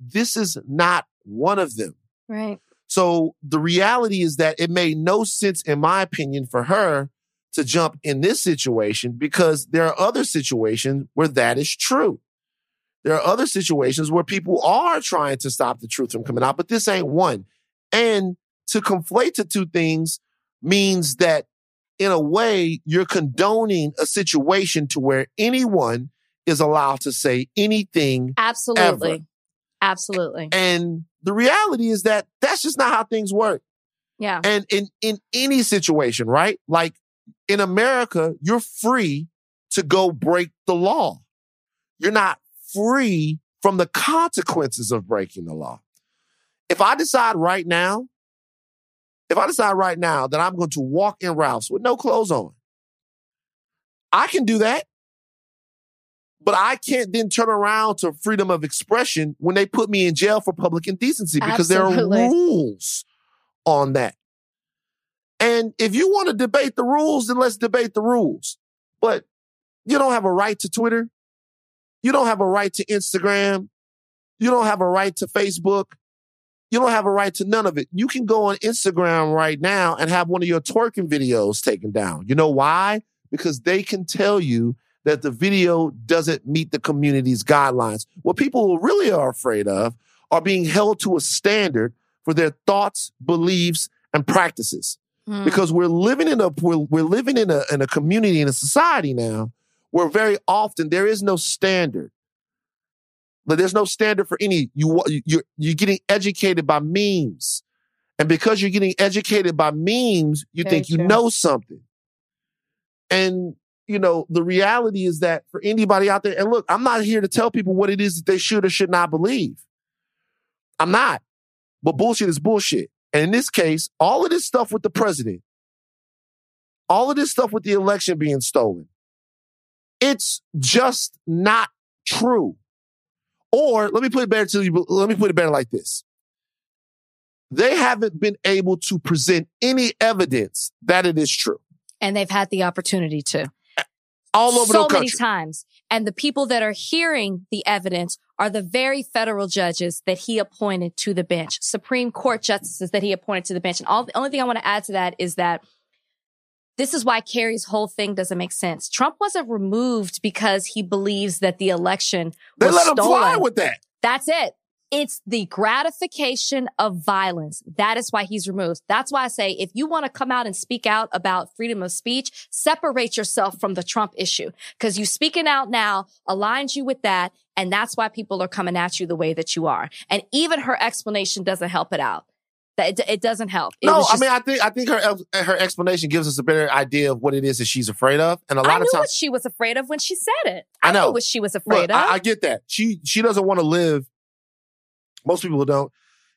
This is not one of them. Right. So the reality is that it made no sense, in my opinion, for her to jump in this situation because there are other situations where that is true. There are other situations where people are trying to stop the truth from coming out, but this ain't one. And to conflate the two things means that in a way, you're condoning a situation to where anyone is allowed to say anything. Absolutely. Ever. Absolutely. And the reality is that that's just not how things work. Yeah. And in, in any situation, right? Like in America, you're free to go break the law. You're not free from the consequences of breaking the law. If I decide right now, if I decide right now that I'm going to walk in Ralph's with no clothes on, I can do that. But I can't then turn around to freedom of expression when they put me in jail for public indecency because Absolutely. there are rules on that. And if you want to debate the rules, then let's debate the rules. But you don't have a right to Twitter. You don't have a right to Instagram. You don't have a right to Facebook. You don't have a right to none of it. You can go on Instagram right now and have one of your twerking videos taken down. You know why? Because they can tell you that the video doesn't meet the community's guidelines. What people really are afraid of are being held to a standard for their thoughts, beliefs, and practices. Mm. Because we're living in a we're, we're living in a in a community in a society now where very often there is no standard. But there's no standard for any you you're you're getting educated by memes. And because you're getting educated by memes, you Very think you true. know something. And you know, the reality is that for anybody out there, and look, I'm not here to tell people what it is that they should or should not believe. I'm not. But bullshit is bullshit. And in this case, all of this stuff with the president, all of this stuff with the election being stolen, it's just not true. Or let me put it better to you. Let me put it better like this. They haven't been able to present any evidence that it is true And they've had the opportunity to. All over so the many times. And the people that are hearing the evidence are the very federal judges that he appointed to the bench, Supreme Court justices that he appointed to the bench. And all the only thing I want to add to that is that this is why Keri's whole thing doesn't make sense. Trump wasn't removed because he believes that the election was stolen They was let him stolen. fly with that. That's it. It's the gratification of violence. That is why he's removed. That's why I say if you want to come out and speak out about freedom of speech, separate yourself from the Trump issue because you speaking out now aligns you with that. And that's why people are coming at you the way that you are. And even her explanation doesn't help it out. That it, it doesn't help. It No, was I mean, I think I think her uh, her explanation gives us a better idea of what it is that she's afraid of, and a lot of what times, she was afraid of when she said it. I I, know. what she was afraid look, of. I, I get that she she doesn't want to live. Most people don't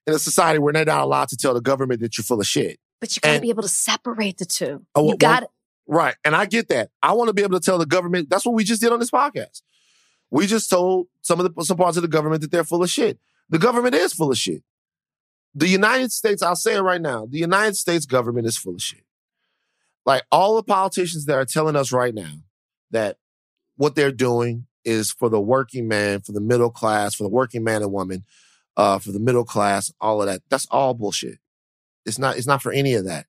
in a society where they're not allowed to tell the government that you're full of shit. but you got to and- be able to separate the two. Oh, you well, got Right. And I get that. I want to be able to tell the government. That's what we just did on this podcast. We just told some of the some parts of the government that they're full of shit. The government is full of shit. The United States, I'll say it right now, the United States government is full of shit. Like all the politicians that are telling us right now that what they're doing is for the working man, for the middle class, for the working man and woman, uh, for the middle class, all of that. That's all bullshit. It's not, it's not for any of that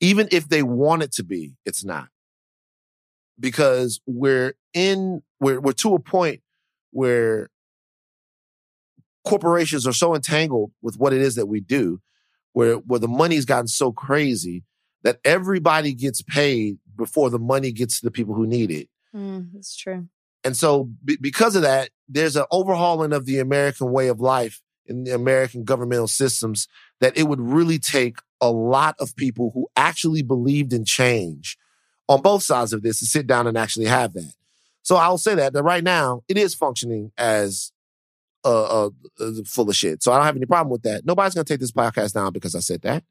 even if they want it to be, it's not. Because we're in, we're, we're to a point where corporations are so entangled with what it is that we do, where, where the money's gotten so crazy that everybody gets paid before the money gets to the people who need it. Mm, that's true. And so be- because of that, there's an overhauling of the American way of life in the American governmental systems that it would really take a lot of people who actually believed in change on both sides of this to sit down and actually have that. So I'll say that, that right now it is functioning as uh, uh, uh, full of shit. So I don't have any problem with that. Nobody's to take this podcast down because I said that.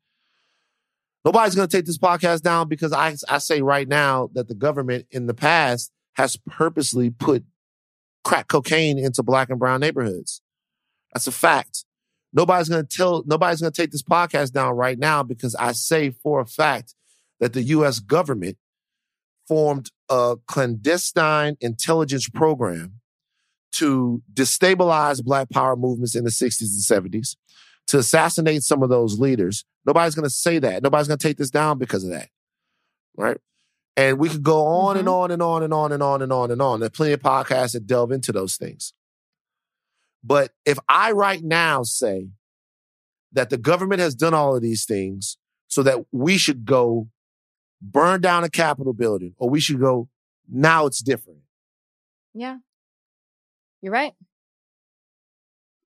Nobody's to take this podcast down because I, I say right now that the government in the past has purposely put crack cocaine into black and brown neighborhoods. That's a fact. Nobody's going to tell, nobody's going to take this podcast down right now because I say for a fact that the U.S. government formed a clandestine intelligence program to destabilize black power movements in the 60s and 70s, to assassinate some of those leaders. Nobody's going to say that. Nobody's going to take this down because of that. Right. And we could go on mm-hmm. and on and on and on and on and on and on. There's plenty of podcasts that delve into those things. But if I right now say that the government has done all of these things so that we should go burn down a Capitol building or we should go, now it's different. Yeah. You're right.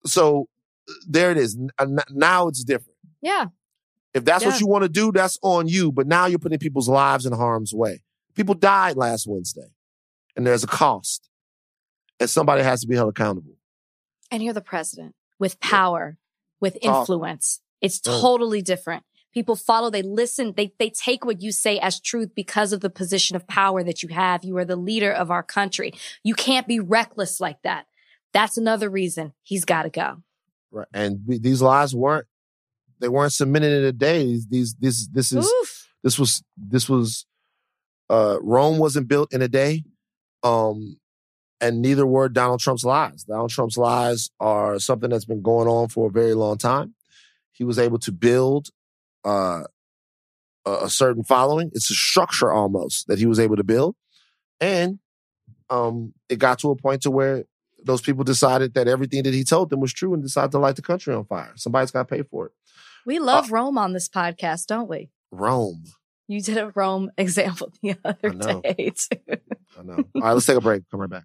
So there it is. Uh, now it's different. Yeah. If that's yeah. what you want to do, that's on you. But now you're putting people's lives in harm's way. People died last Wednesday, and there's a cost, and somebody has to be held accountable. And you're the president with power, with influence. It's totally different. People follow, they listen, they, they take what you say as truth because of the position of power that you have. You are the leader of our country. You can't be reckless like that. That's another reason he's got to go. Right. And these lies weren't, they weren't submitted in a day. These, this, this is, Oof. this was, this was, uh, Rome wasn't built in a day. Um, and neither were Donald Trump's lies. Donald Trump's lies are something that's been going on for a very long time. He was able to build uh, a certain following. It's a structure almost that he was able to build, and um, it got to a point to where those people decided that everything that he told them was true and decided to light the country on fire. Somebody's got to pay for it. We love uh, Rome on this podcast, don't we? Rome. You did a Rome example the other day too. I know. All right, let's take a break. Come right back.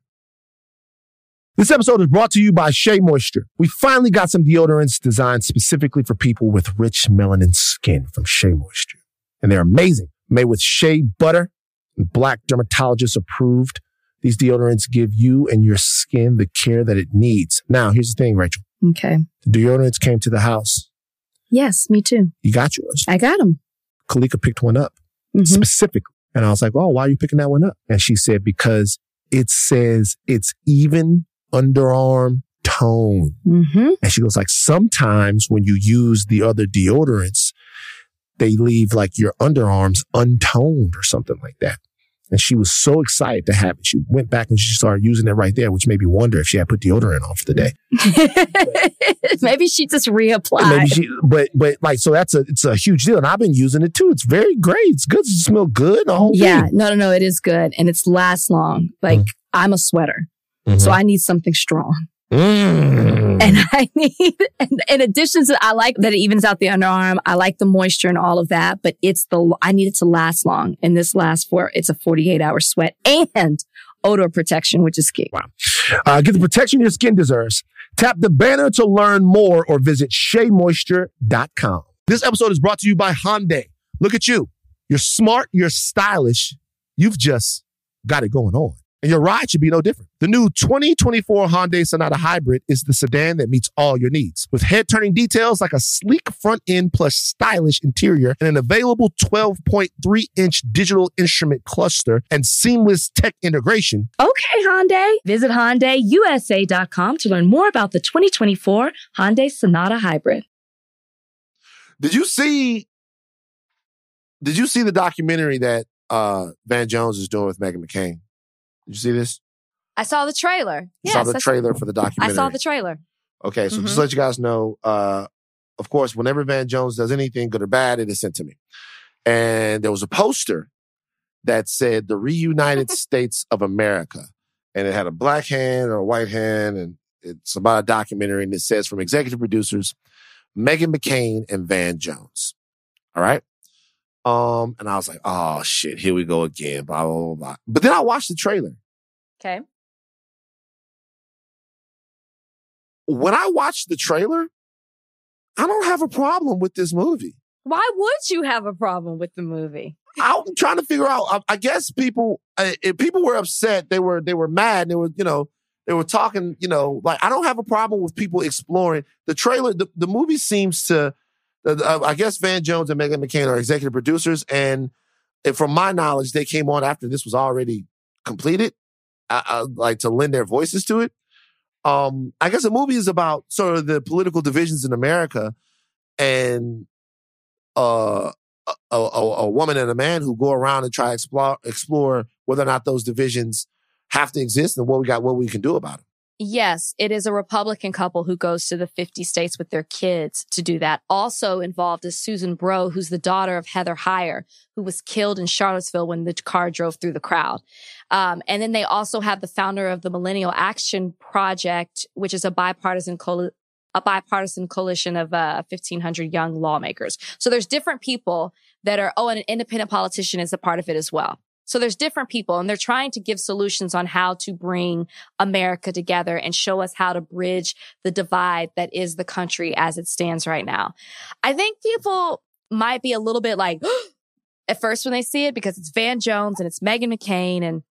This episode is brought to you by Shea Moisture. We finally got some deodorants designed specifically for people with rich melanin skin from Shea Moisture. And they're amazing. Made with shea butter and black dermatologist approved. These deodorants give you and your skin the care that it needs. Now, here's the thing, Rachel. Okay. The deodorants came to the house. Yes, me too. You got yours. I got them. Kalika picked one up mm-hmm. specifically. And I was like, oh, why are you picking that one up? And she said, because it says it's even underarm tone. Mm-hmm. And she goes like, sometimes when you use the other deodorants, they leave like your underarms untoned or something like that. And she was so excited to have it. She went back and she started using it right there, which made me wonder if she had put deodorant on for the day. maybe she just reapplied. Maybe she, but but like so that's a it's a huge deal, and I've been using it too. It's very great. It's good. It smells good. yeah, thing. no, no, no. It is good, and it's lasts long. Like mm. I'm a sweater. Mm-hmm. So I need something strong. Mm. And I need, and in addition to, I like that it evens out the underarm. I like the moisture and all of that, but it's the, I need it to last long. And this lasts for, it's a 48 hour sweat and odor protection, which is key. Wow. Uh, get the protection your skin deserves. Tap the banner to learn more or visit sheamoisture.com. This episode is brought to you by Hyundai. Look at you. You're smart. You're stylish. You've just got it going on and your ride should be no different. The new 2024 Hyundai Sonata Hybrid is the sedan that meets all your needs. With head-turning details like a sleek front end plus stylish interior and an available 12.3-inch digital instrument cluster and seamless tech integration. Okay, Hyundai. Visit HyundaiUSA.com to learn more about the 2024 Hyundai Sonata Hybrid. Did you see did you see the documentary that uh, Van Jones is doing with Meghan McCain? Did you see this? I saw the trailer. You yes, saw the trailer for the documentary. I saw the trailer. Okay, so mm-hmm. just to let you guys know, uh, of course, whenever Van Jones does anything, good or bad, it is sent to me. And there was a poster that said the reunited states of America. And it had a black hand or a white hand. And it's about a documentary. And it says from executive producers, Meghan McCain and Van Jones. All right. Um, and I was like, oh shit, here we go again, blah, blah, blah, blah. But then I watched the trailer. Okay. when I watched the trailer, I don't have a problem with this movie. Why would you have a problem with the movie? I'm trying to figure out. I, I guess people, uh, people were upset. They were, they were mad. They were, you know, they were talking. You know, like I don't have a problem with people exploring the trailer. The, the movie seems to. Uh, I guess Van Jones and Meghan McCain are executive producers, and from my knowledge, they came on after this was already completed, uh, uh, like to lend their voices to it. Um, I guess the movie is about sort of the political divisions in America, and uh, a, a, a, woman and a man who go around and try to explore explore whether or not those divisions have to exist and what we got, what we can do about it. Yes, it is a Republican couple who goes to the 50 states with their kids to do that. Also involved is Susan Bro, who's the daughter of Heather Heyer, who was killed in Charlottesville when the car drove through the crowd. Um, and then they also have the founder of the Millennial Action Project, which is a bipartisan coalition a bipartisan coalition of uh, 1,500 young lawmakers. So there's different people that are, oh, and an independent politician is a part of it as well. So there's different people and they're trying to give solutions on how to bring America together and show us how to bridge the divide that is the country as it stands right now. I think people might be a little bit like, at first when they see it because it's Van Jones and it's Meghan McCain and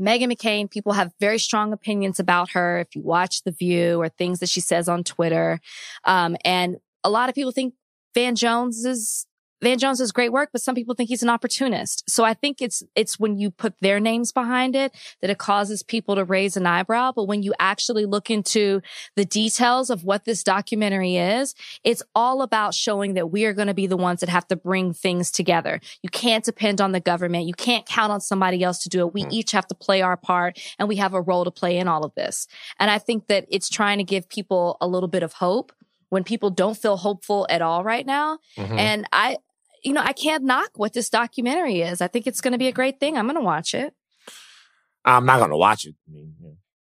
Meghan McCain, people have very strong opinions about her. If you watch The View or things that she says on Twitter. Um, and a lot of people think Van Jones is Van Jones does great work, but some people think he's an opportunist. So I think it's, it's when you put their names behind it that it causes people to raise an eyebrow. But when you actually look into the details of what this documentary is, it's all about showing that we are going to be the ones that have to bring things together. You can't depend on the government. You can't count on somebody else to do it. We mm. each have to play our part and we have a role to play in all of this. And I think that it's trying to give people a little bit of hope when people don't feel hopeful at all right now. Mm-hmm. And I, you know, I can't knock what this documentary is. I think it's going to be a great thing. I'm going to watch it. I'm not going to watch it. I mean,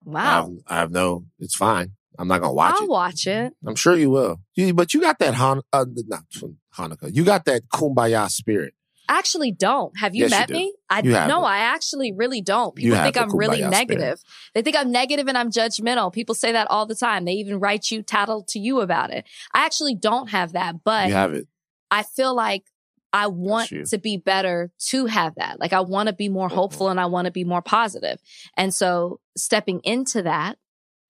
wow. I have, I have, no, it's fine. I'm not going to watch I'll it. I'll watch it. I'm sure you will. You, but you got that Han, uh, not Hanukkah. You got that kumbaya spirit. I actually don't. Have you yes, met you me? I no, I actually really don't. People think I'm really negative. Spirit. They think I'm negative and I'm judgmental. People say that all the time. They even write you, tattle to you about it. I actually don't have that, but you have it. I feel like I want to be better to have that. Like I want to be more hopeful and I want to be more positive. And so stepping into that,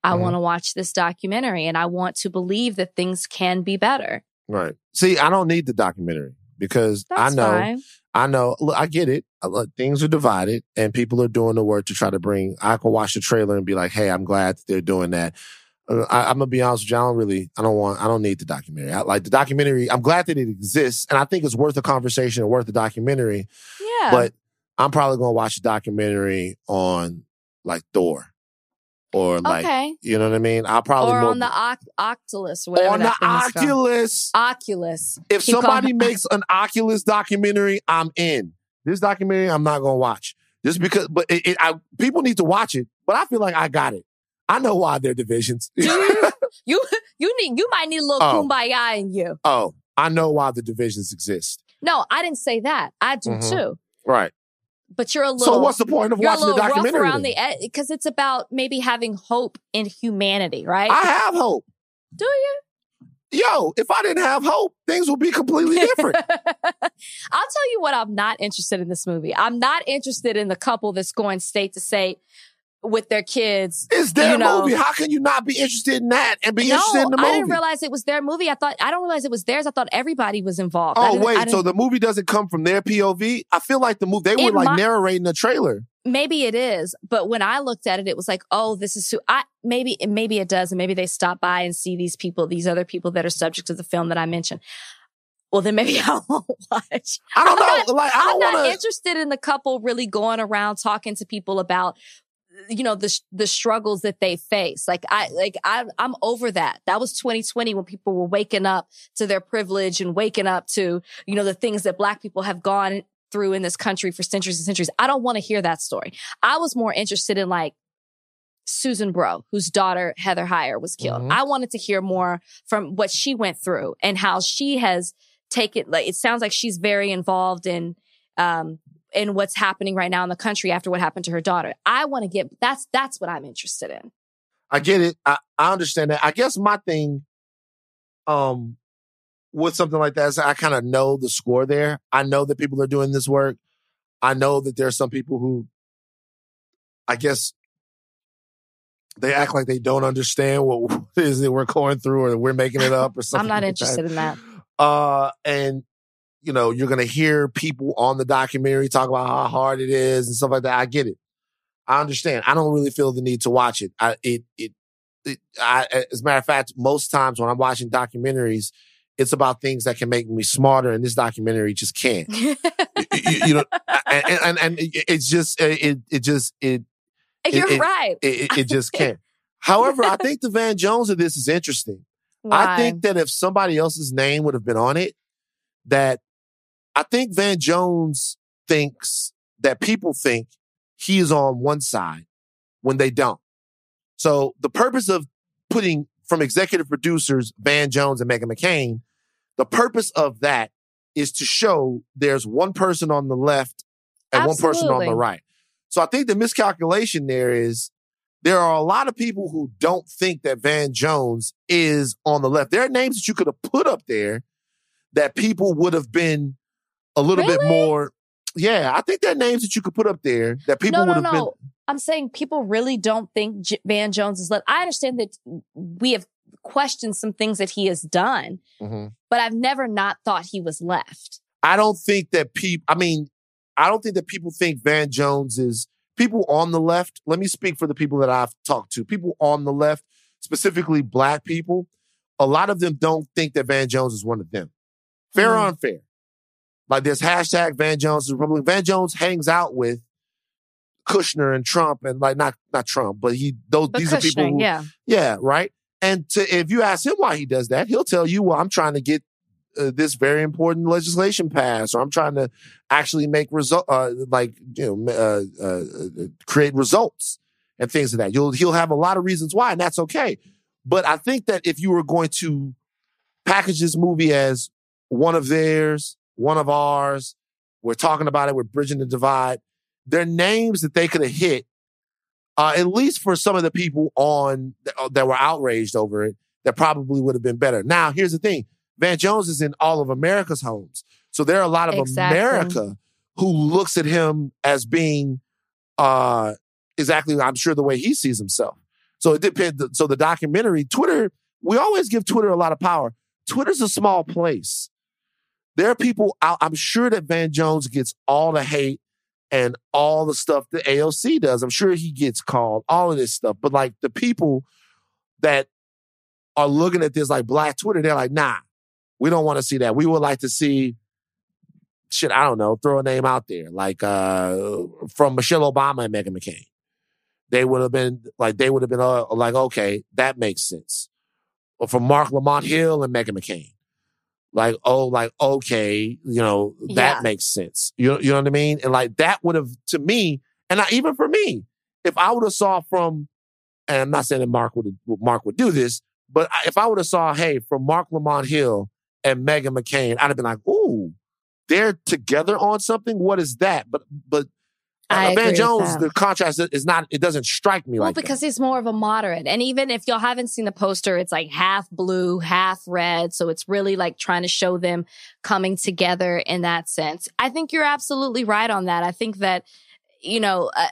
I mm-hmm. want to watch this documentary and I want to believe that things can be better. Right. See, I don't need the documentary because That's I know, fine. I know, look, I get it. Look, things are divided and people are doing the work to try to bring, I can watch the trailer and be like, Hey, I'm glad that they're doing that. I, am gonna be honest with you. I don't really, I don't want, I don't need the documentary. I, like the documentary, I'm glad that it exists, and I think it's worth a conversation and worth the documentary. Yeah. But I'm probably gonna watch a documentary on like Thor, or like, okay. you know what I mean. I'll probably or more, on the Oc- Oculus, whatever on the Oculus. Oculus. If Keep somebody makes an Oculus documentary, I'm in. This documentary, I'm not gonna watch just because. But it, it, I, people need to watch it. But I feel like I got it. I know why they're divisions. Do you? you you need you might need a little oh. kumbaya in you. Oh, I know why the divisions exist. No, I didn't say that. I do mm-hmm. too. Right. But you're a little. So what's the point of watching the documentary? around the because it's about maybe having hope in humanity, right? I have hope. Do you? Yo, if I didn't have hope, things would be completely different. I'll tell you what I'm not interested in this movie. I'm not interested in the couple that's going state to state with their kids. It's their you know. movie. How can you not be interested in that and be no, interested in the movie? I didn't realize it was their movie. I thought I don't realize it was theirs. I thought everybody was involved. Oh wait, so the movie doesn't come from their POV? I feel like the movie they were like my, narrating the trailer. Maybe it is, but when I looked at it, it was like, oh, this is who I maybe maybe it does, and maybe they stop by and see these people, these other people that are subject to the film that I mentioned well, then maybe I won't watch. I don't I'm know. Not, like, I don't am wanna... not interested in the couple really going around talking to people about you know the the struggles that they face like i like i i'm over that that was 2020 when people were waking up to their privilege and waking up to you know the things that black people have gone through in this country for centuries and centuries i don't want to hear that story i was more interested in like Susan Bro, whose daughter Heather Heyer was killed. Mm-hmm. I wanted to hear more from what she went through and how she has taken like it sounds like she's very involved in um in what's happening right now in the country after what happened to her daughter. I want to get that's that's what I'm interested in. I get it. I, I understand that. I guess my thing, um, with something like that is I kind of know the score there. I know that people are doing this work. I know that there are some people who, I guess, they act like they don't understand what it is that we're going through or we're making it up or something. I'm not interested in that. Uh, and you know, you're gonna hear people on the documentary talk about how hard it is and stuff like that. I get it. I understand. I don't really feel the need to watch it. I it it, it I as a matter of fact, most times when I'm watching documentaries, it's about things that can make me smarter, and this documentary just can't. you, you know, and, and and it's just it it just it You're it- right. it, it just can't. However, I think the Van Jones of this is interesting. Why? I think that if somebody else's name would have been on it, that I think Van Jones thinks that people think he is on one side when they don't. So the purpose of putting from executive producers Van Jones and Meghan McCain, the purpose of that is to show there's one person on the left and one person on the right. So I think the miscalculation there is there are a lot of people who don't think that Van Jones is on the left. There are names that you could have put up there that people would have been a little bit more. Yeah, I think there are names that you could put up there that people no, would no, have no. I'm saying people really don't think J- Van Jones is left. I understand that we have questioned some things that he has done, been. Mhm. but I've never not thought he was left. I don't think that people, I mean, I don't think that people think Van Jones is people on the left. Let me speak for the people that I've talked to. People on the left, specifically black people, a lot of them don't think that Van Jones is one of them. Fair or Mhm. unfair. Like there's hashtag Van Jones is Republican. Van Jones hangs out with Kushner and Trump and like not not Trump, but he those But these are people who yeah. yeah, right. And to, if you ask him why he does that, he'll tell you, "Well, I'm trying to get uh, this very important legislation passed, or I'm trying to actually make result, uh, like you know, uh, uh, uh, create results and things of that." You'll he'll have a lot of reasons why, and that's okay. But I think that if you were going to package this movie as one of theirs, one of ours, we're talking about it, we're bridging the divide. They're names that they could have hit uh, at least for some of the people on uh, that were outraged over it, that probably would have been better. Now, here's the thing: Van Jones is in all of America's homes, so there are a lot of Exactly. America who looks at him as being uh, exactly, I'm sure, the way he sees himself. So it depends. So the documentary, Twitter, we always give Twitter a lot of power. Twitter's a small place. There are people. I- I'm sure that Van Jones gets all the hate and all the stuff that AOC does. I'm sure he gets called, all of this stuff. But like the people that are looking at this like Black Twitter, they're like, nah, we don't want to see that. We would like to see shit, I don't know, throw a name out there, like uh from Michelle Obama and Meghan McCain. They would have been like they would have been uh, like, okay, that makes sense. Or from Marc Lamont Hill and Meghan McCain. Like, oh, like, okay, you know, that Yeah. makes sense. You, you know what I mean? And like that would have to me, and I, even for me, if I would have saw from, and I'm not saying that Marc would Marc would do this, but if I would have saw, hey, from Marc Lamont Hill and Meghan McCain, I'd have been like, ooh, they're together on something. What is that? But but I Van Jones, that. the contrast is not. It doesn't strike me Well, like that. Well, because he's more of a moderate. And even if y'all haven't seen the poster, it's like half blue, half red. So it's really like trying to show them coming together in that sense. I think you're absolutely right on that. I think that, you know, uh,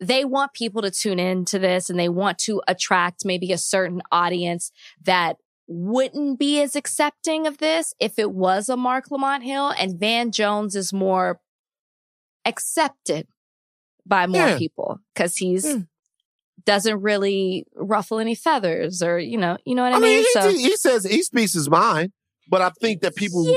they want people to tune in to this and they want to attract maybe a certain audience that wouldn't be as accepting of this if it was a Marc Lamont Hill and Van Jones is more accepted by more Yeah. people because he's Yeah. doesn't really ruffle any feathers or you know you know what I, I mean, mean. he, so he, he says he speaks his mind, but I think that people. yeah,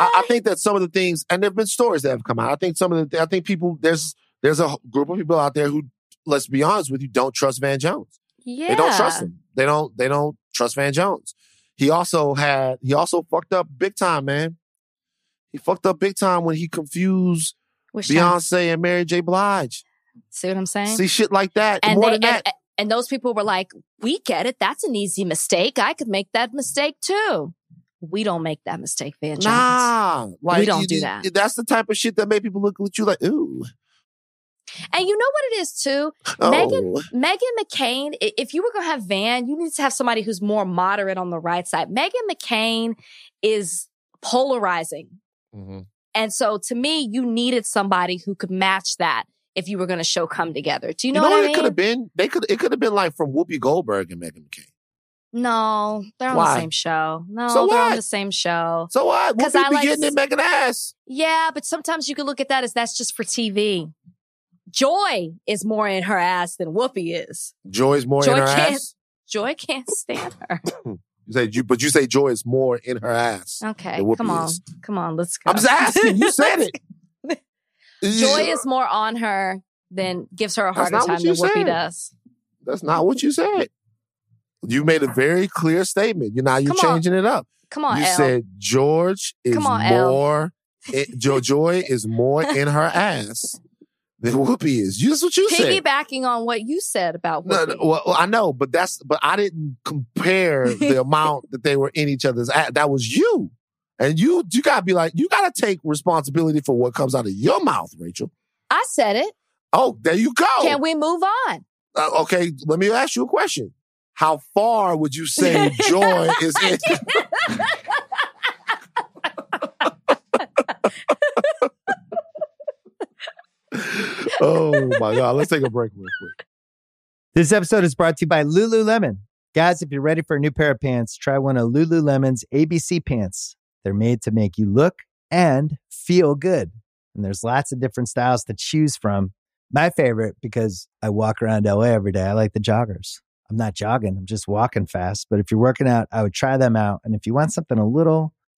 I, I think that some of the things, and there've been stories that have come out. I think some of the, I think people, there's, there's a group of people out there who, let's be honest with you, don't trust Van Jones. yeah. They don't trust him. They don't, they don't trust Van Jones. He also had, he also fucked up big time, man. He fucked up big time when he confused Which time? Beyonce and Mary J. Blige. See what I'm saying? See shit like that. and More they than that. and, and those people were like, "We get it. That's an easy mistake. I could make that mistake too." We don't make that mistake, Van Jones. Nah, like don't you- do you- that. That's the type of shit that made people look at you like, ooh. And you know what it is too? Oh, Meghan Meghan McCain, if you were going to have Van, you need to have somebody who's more moderate on the right side. Meghan McCain is polarizing. mhm. And so to me, you needed somebody who could match that if you were going to show come together. Do you You know, know, what what I it could have been? They could. It could have been like from Whoopi Goldberg and Meghan McCain. No, they're on Why? the same show. No, So they're on what? the same show. So what? 'Cause Whoopi I be like getting in Meghan ass. Yeah, but sometimes you can look at that as that's just for TV. Joy is more in her ass than Whoopi is. Joy's more Joy in her ass. Joy can't stand her. You say, you, but you say Joy is more in her ass. Okay, come on, is. come on, let's go. I'm just asking. You said it. Joy is more on her than gives her a harder time than Whoopi said. does. That's not what you said. You made a very clear statement. You now you're Come on. changing it up. Come on, you Elle. said George is on, more. It, jo, Joy is more in her ass than Whoopi is. You- That's what you said. Piggybacking on what you said about No, Whoopi. no, well, well, I know, but that's but I didn't compare the amount that they were in each other's. ass. That was you, and you you gotta be like you gotta take responsibility for what comes out of your mouth, Rachel. I said it. Oh, there you go. Can we move on? Uh, okay, let me ask you a question. How far would you say Joy is in? oh my God. Let's take a break real quick. This episode is brought to you by Lululemon. Guys, if you're ready for a new pair of pants, try one of Lululemon's ABC pants. They're made to make you look and feel good. And there's lots of different styles to choose from. My favorite, because I walk around LA every day, I like the joggers. I'm not jogging, I'm just walking fast. But if you're working out, I would try them out. And if you want something a little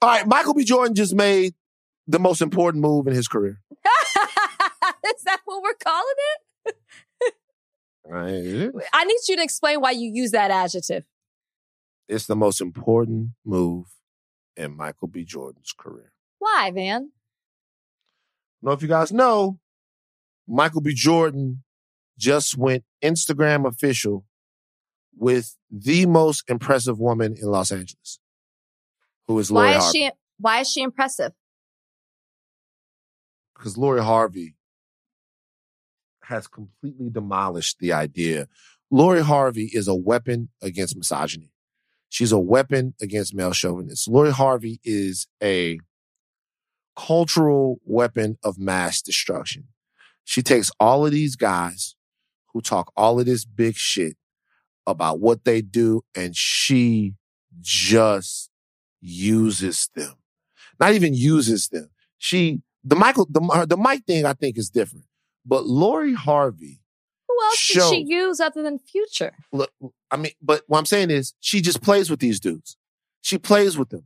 All right, Michael B. Jordan just made the most important move in his career. Is that what we're calling it? Right. I need you to explain why you use that adjective. It's the most important move in Michael B. Jordan's career. Why, don't know if you guys know, Michael B. Jordan just went Instagram official with the most impressive woman in Los Angeles, who is Lori Why is Harvey. she why is she impressive? Because Lori Harvey has completely demolished the idea. Lori Harvey is a weapon against misogyny. She's a weapon against male chauvinists. Lori Harvey is a cultural weapon of mass destruction. She takes all of these guys who talk all of this big shit about what they do and she just uses them. Not even uses them. She, the Michael, the, the Mike thing I think is different. But Lori Harvey, Who else did she use other than Future? look, I mean, but what I'm saying is she just plays with these dudes. She plays with them.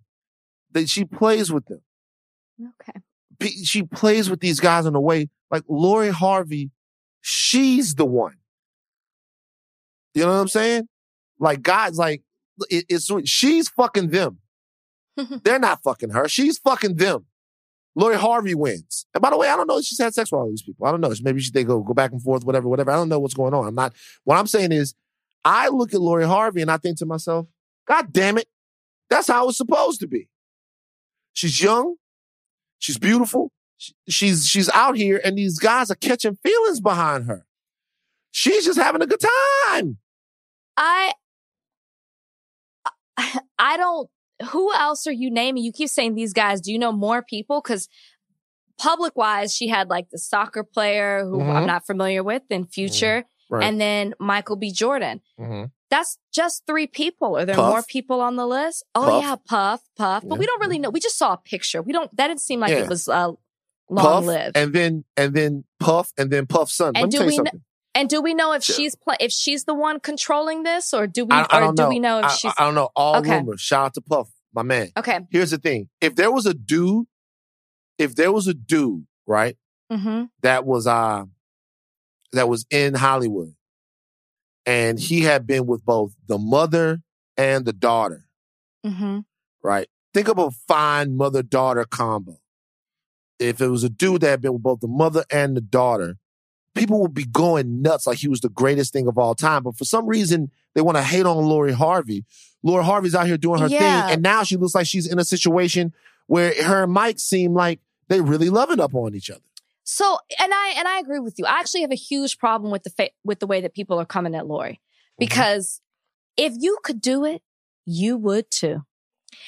They, she plays with them. Okay. She plays with these guys in a way like Lori Harvey, she's the one. You know what I'm saying? Like guys, like it, it's she's fucking them. They're not fucking her. She's fucking them. Lori Harvey wins. And by the way, I don't know if she's had sex with all these people. I don't know. Maybe she, they go go back and forth, whatever, whatever. I don't know what's going on. I'm not. What I'm saying is, I look at Lori Harvey and I think to myself, God damn it, that's how it's supposed to be. She's young, she's beautiful, she- she's she's out here, and these guys are catching feelings behind her. She's just having a good time. I I don't who else are you naming? You keep saying these guys. Do you know more people? Because public wise, she had like the soccer player who I'm Mhm. not familiar with, and Future. Right. and then Michael B. Jordan. Mhm. That's just three people. Are there Puff. more people on the list? Oh Puff. yeah, Puff, Puff. But we don't really know. We just saw a picture. We don't. That didn't seem like Yeah. it was uh, Puff, long lived. And, then and then Puff, and then Puff's son. And Let me tell you we kn- something. do we know if she's pla if she's the one controlling this, or do we, I, I or do know. we know if I, she's I don't know. All Okay. rumors. Shout out to Puff, my man. okay? Here's the thing: if there was a dude, if there was a dude, right, Mm-hmm. that was uh that was in Hollywood, and he had been with both the mother and the daughter, Mm-hmm. right? Think of a fine mother daughter combo. If it was a dude that had been with both the mother and the daughter, people would be going nuts like he was the greatest thing of all time. But for some reason, they want to hate on Lori Harvey. Lori Harvey's out here doing her Yeah. thing, and now she looks like she's in a situation where her and Mike seem like they really loving up on each other. So, and I and I agree with you. I actually have a huge problem with the fa- with the way that people are coming at Lori Mm-hmm. because if you could do it, you would too.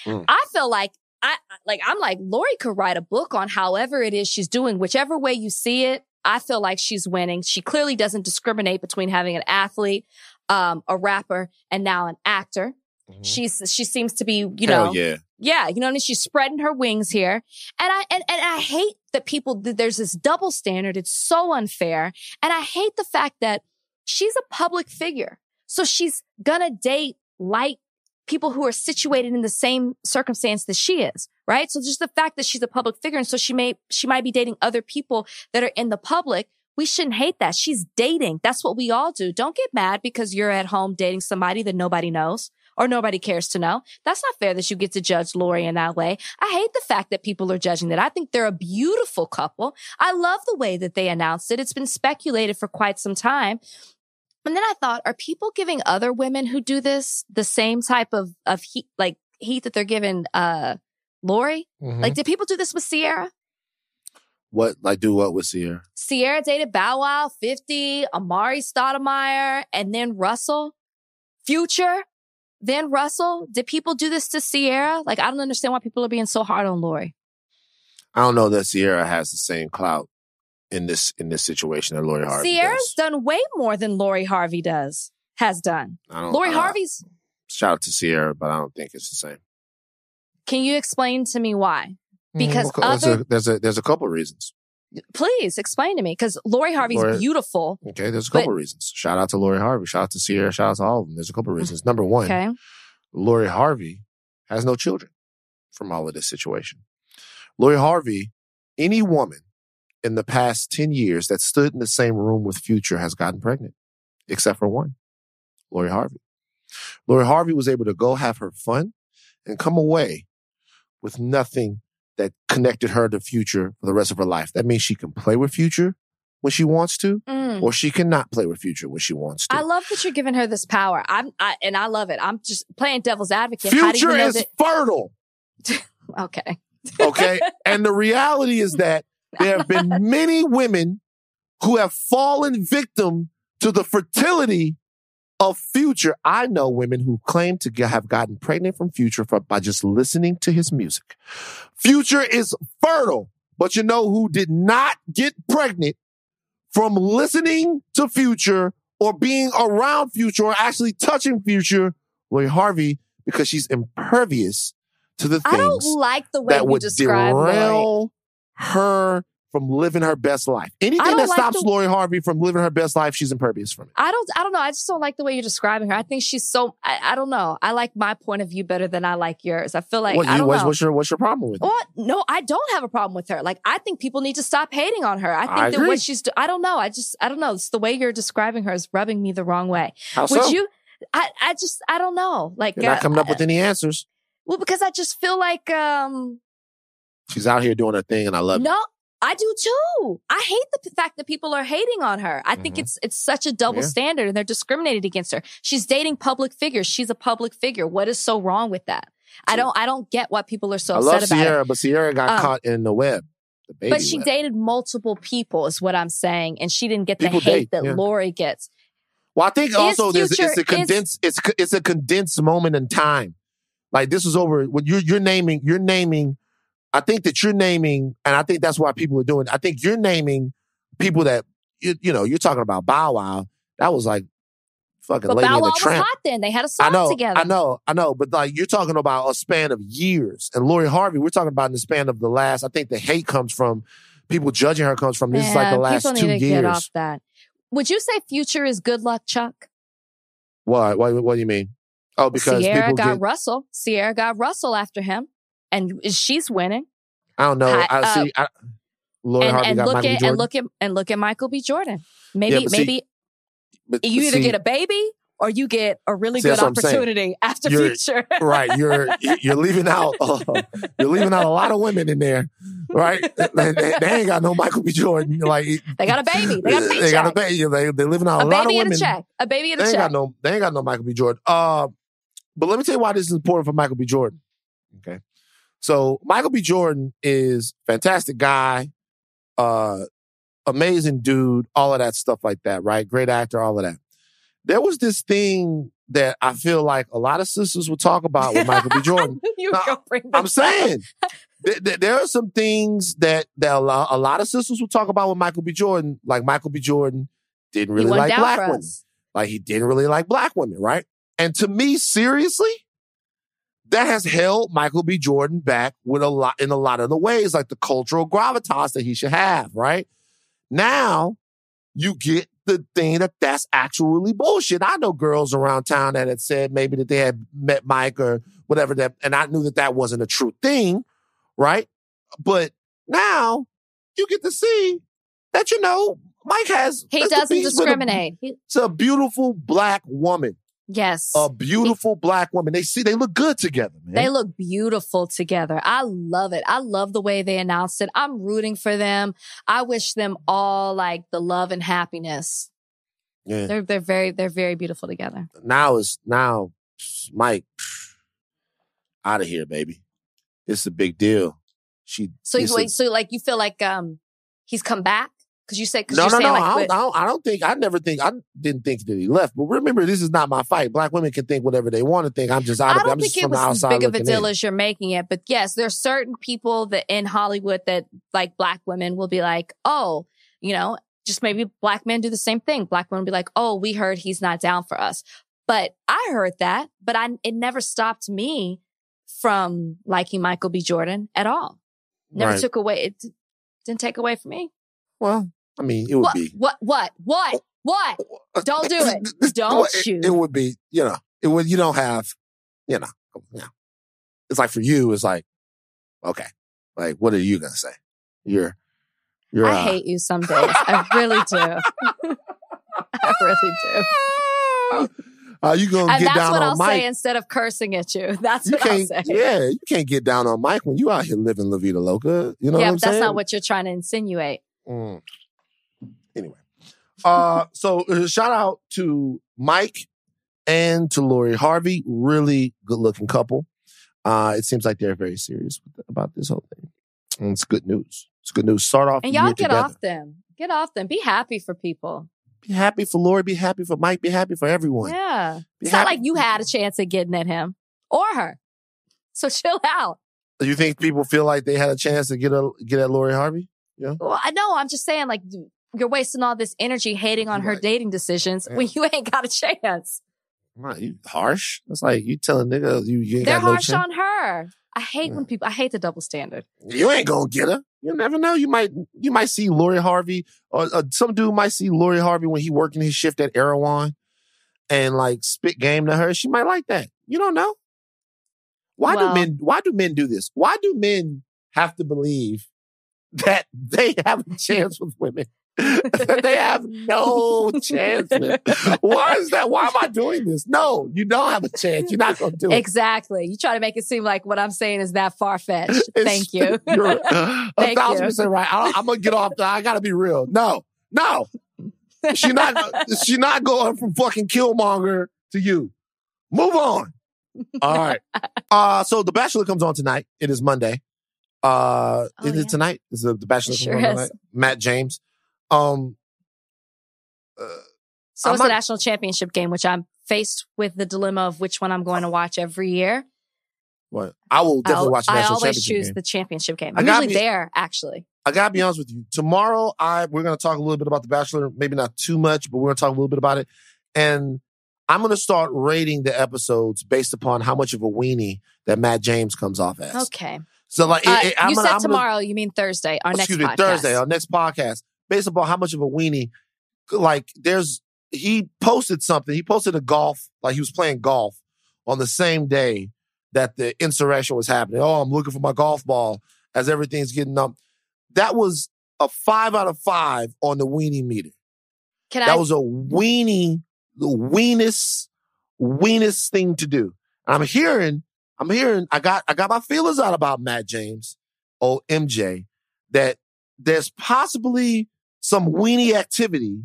Mm. I feel like I like I'm like Lori could write a book on however it is she's doing, whichever way you see it. I feel like she's winning. She clearly doesn't discriminate between having an athlete, um, a rapper, and now an actor. She's she seems to be, you Mm-hmm. Hell know, yeah. yeah, you know what I mean? She's spreading her wings here. And I and, and I hate that people there's this double standard. It's so unfair. And I hate the fact that she's a public figure. So she's gonna date like people who are situated in the same circumstance that she is, right? So just the fact that she's a public figure and so she may she might be dating other people that are in the public. We shouldn't hate that. She's dating. That's what we all do. Don't get mad because you're at home dating somebody that nobody knows or nobody cares to know. That's not fair that you get to judge Lori in that way. I hate the fact that people are judging that. I think they're a beautiful couple. I love the way that they announced it. It's been speculated for quite some time. And then I thought, are people giving other women who do this the same type of, of heat, like heat that they're giving, uh, Lori? Mhm. Like, did people do this with Ciara? what like do what with Ciara? Ciara dated Bow Wow, 50, Amar'e Stoudemire, and then Russell. Future, then Russell. Did people do this to Ciara? Like, I don't understand why people are being so hard on Lori. I don't know that Ciara has the same clout in this in this situation that Lori Harvey Ciara's does. done way more than Lori Harvey does, has done. I don't, Lori I- Harvey's, shout out to Ciara, but I don't think it's the same. can you explain to me why? Because Mm, there's, a, there's a there's a couple reasons. Please explain to me. Because Lori Harvey's Lori- beautiful. Okay, there's a But- couple reasons. Shout out to Lori Harvey. Shout out to Ciara. Shout out to all of them. There's a couple reasons. Number one, Okay. Lori Harvey has no children from all of this situation. Lori Harvey, any woman in the past 10 years that stood in the same room with Future has gotten pregnant, except for one, Lori Harvey. Lori Harvey was able to go have her fun and come away with nothing that connected her to Future for the rest of her life. That means she can play with Future when she wants to, Mm. or she cannot play with Future when she wants to. I love that you're giving her this power. I'm, I, and I love it. I'm just playing devil's advocate. How do you Future is that? fertile. Okay. Okay. and the reality is that there have been many women who have fallen victim to the fertility of Future. I know women who claim to have gotten pregnant from Future for, by just listening to his music. Future is fertile, but you know who did not get pregnant from listening to Future or being around Future or actually touching Future? Lori Harvey, because she's impervious to the things I don't like the way that you would describe Lori. Her from living her best life. Anything that like stops the- Lori Harvey from living her best life, she's impervious from it. I don't, I don't know. I just don't like the way you're describing her. I think she's so, I, I don't know. I like my point of view better than I like yours. I feel like, what, I don't what's, know. what's your what's your problem with it? What? No, I don't have a problem with her. Like, I think people need to stop hating on her. I think I that agree. what she's, I don't know. I just, I don't know. It's the way you're describing her is rubbing me the wrong way. How Would so? you, I, I just, I don't know. Like, You're not uh, coming up uh, with any answers. well, because I just feel like, um, She's out here doing her thing, and I love it. no, I do too. I hate the fact that people are hating on her. I think Mhm. it's it's such a double Yeah. standard and they're discriminated against her. She's dating public figures. She's a public figure. What is so wrong with that? I don't I don't get why people are so I upset love about Ciara, it. but Ciara got Um, caught in the web. The But she web. dated multiple people is what I'm saying and she didn't get the People hate date, that yeah. Lori gets. Well, I think also there's it's a is- condensed it's it's a condensed moment in time. Like this is over. When you're you're naming you're naming. I think that you're naming, and I think that's why people are doing. I think you're naming people that you you know you're talking about Bow Wow. That was like fucking But Lady Bow Wow the was Tramp. hot then. They had a song I know, together. I know, I know, but like you're talking about a span of years, and Lori Harvey, we're talking about in the span of the last. I think the hate comes from people judging her comes from this is like the last people two need to get off years. that. Would you say Future is good luck, Chuck? What? What? What do you mean? Oh, because Ciara people got get. Russell. Ciara got Russell after him, and she's winning. I don't know. I uh, see. I, Lori and Harvey and got look Michael B. at Jordan. and look at and look at Michael B. Jordan. Maybe but see, maybe but, you either see, get a baby or you get a really See, good that's what I'm saying. opportunity after You're- Future. right. You're you're leaving out you're leaving out a lot of women in there, right? they, they- they ain't got no Michael B. Jordan. Like they got a baby. They got a they got a baby. They they living out a, a lot of women. A baby and a check. A baby and They a ain't check. got no. They ain't got no Michael B. Jordan. Uh, but let me tell you why this is important for Michael B. Jordan. Okay, so Michael B. Jordan is fantastic guy, uh, amazing dude, all of that stuff like that. Right, great actor, all of that. There was this thing that I feel like a lot of sisters would talk about with Michael B. Jordan. you No, go bring I'm saying th- th- there are some things that that a lot, a lot of sisters will talk about with Michael B. Jordan. Like Michael B. Jordan didn't really like black women. Like he didn't really like black women, right? And to me, seriously, that has held Michael B. Jordan back with a lot in a lot of the ways, like the cultural gravitas that he should have, right? Now you get the thing that that's actually bullshit. I know girls around town that had said maybe that they had met Mike or whatever that, and I knew that that wasn't a true thing, right? But now you get to see that you know Mike has He doesn't with a- discriminate. It's a beautiful black woman. Yes. A beautiful black woman. They see they look good together, man. They look beautiful together. I love it. I love the way they announced it. I'm rooting for them. I wish them all like the love and happiness. yeah. They're they're very they're very beautiful together. Now is now Mike out of here, baby. It's a big deal. She So a- so like you feel like um he's come back because you said because no, no, no. like I, don't, I, don't, I don't think. I never think. I didn't think that he left. But remember, this is not my fight. Black women can think whatever they want to think. I'm just out I of it. don't I'm think it was as big of a deal in. as you're making it, but yes, there's certain people that in Hollywood that like black women will be like, oh, you know, just maybe black men do the same thing. Black women will be like, oh, we heard he's not down for us, but I heard that, but I it never stopped me from liking Michael B. Jordan at all. Never Right. took away. It didn't take away from me. Well, I mean, it would What? be. What? What? What? What? Don't do it. Don't it, you. It would be, you know, it would. You don't have, you know, yeah. It's like for you, it's like, okay, like what are you gonna say? You're, you're. I uh, hate you some days. I really do. I really do. Uh, you gonna And get that's down what on I'll Mike? say instead of cursing at you. That's you what I'll say. yeah, you can't get down on Mike when you out here living La Vida Loca. You know yeah, what I'm that's saying? not what you're trying to insinuate. Mm. Uh, so uh, shout out to Mike and to Lori Harvey. Really good looking couple. Uh, it seems like they're very serious with- about this whole thing. And it's good news. It's good news. Start off And y'all get together. off them. Get off them. Be happy for people. Be happy for Lori. Be happy for Mike. Be happy for everyone. Yeah. Be It's not like you had a chance at getting at him or her. So chill out. You think people feel like they had a chance to get a get at Lori Harvey? Yeah. Well, I know. I'm just saying, like, you're wasting all this energy hating on her Right. dating decisions when you ain't got a chance. Nah, you harsh. It's like you telling nigga you, you ain't They're no harsh chance. on her. I hate Yeah. when people, I hate the double standard. You ain't gonna get her. You never know. You might you might see Lori Harvey or uh, some dude might see Lori Harvey when he working his shift at Erewhon and like spit game to her. She might like that. You don't know. Why Well- do men why do men do this? Why do men have to believe that they have a chance with women? they have no chance with. Why is that? Why am I doing this? No, you don't have a chance. You're not gonna do it. Exactly. You try to make it seem like what I'm saying is that far fetched. Thank you. You're a Thank thousand you. percent right. I, am gonna get off. I gotta be real. No, no, she not. She not going from fucking Killmonger to you. Move on. All right. Uh, so the Bachelor comes on tonight. It is Monday. Uh, Oh, is yeah. it tonight? Is the, the Bachelor It sure on is. tonight? Matt James. Um. uh, So I'm it's the not- national championship game, which I'm faced with the dilemma of which one I'm going to watch every year. what? I will definitely I'll- watch the I always choose game. the championship game. I'm usually be- there, actually. I gotta be honest with you. Tomorrow, I we're gonna talk a little bit about The Bachelor. Maybe not too much, but we're gonna talk a little bit about it. And I'm gonna start rating the episodes based upon how much of a weenie that Matt James comes off as. Okay. So like, Uh, it- it- I'm you gonna- said I'm gonna- tomorrow. You mean Thursday? Our excuse next me, podcast. Thursday, our next podcast, based upon how much of a weenie, like there's he posted something. He posted a golf, like he was playing golf on the same day that the insurrection was happening. Oh, I'm looking for my golf ball as everything's getting up. That was a five out of five on the weenie meter. Can That I? was a weenie, the weenest, weenest thing to do. I'm hearing, I'm hearing, I got, I got my feelings out about Matt James, oh MJ, that there's possibly some weenie activity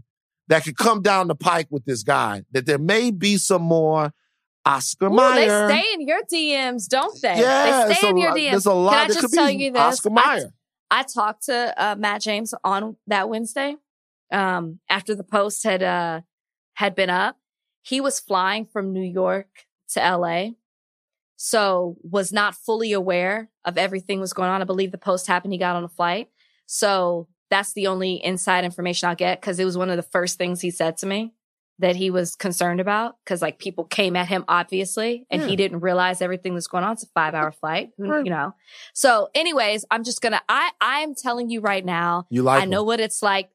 that could come down the pike with this guy. That there may be some more Oscar Ooh, they Mayer. stay in your DMs, don't they? yeah, they stay in your DMs. There's a lot. Can I there just tell be you this? Oscar I- Mayer. I talked to uh, Matt James on that Wednesday um, after the post had uh, had been up. He was flying from New York to LA, so was not fully aware of everything was going on. I believe the post happened. He got on a flight, so that's the only inside information I'll get because it was one of the first things he said to me that he was concerned about because like people came at him obviously and Yeah. he didn't realize everything that's going on. It's a five hour flight, you know. So, anyways, I'm just gonna. I I am telling you right now. You like? I know what it's like.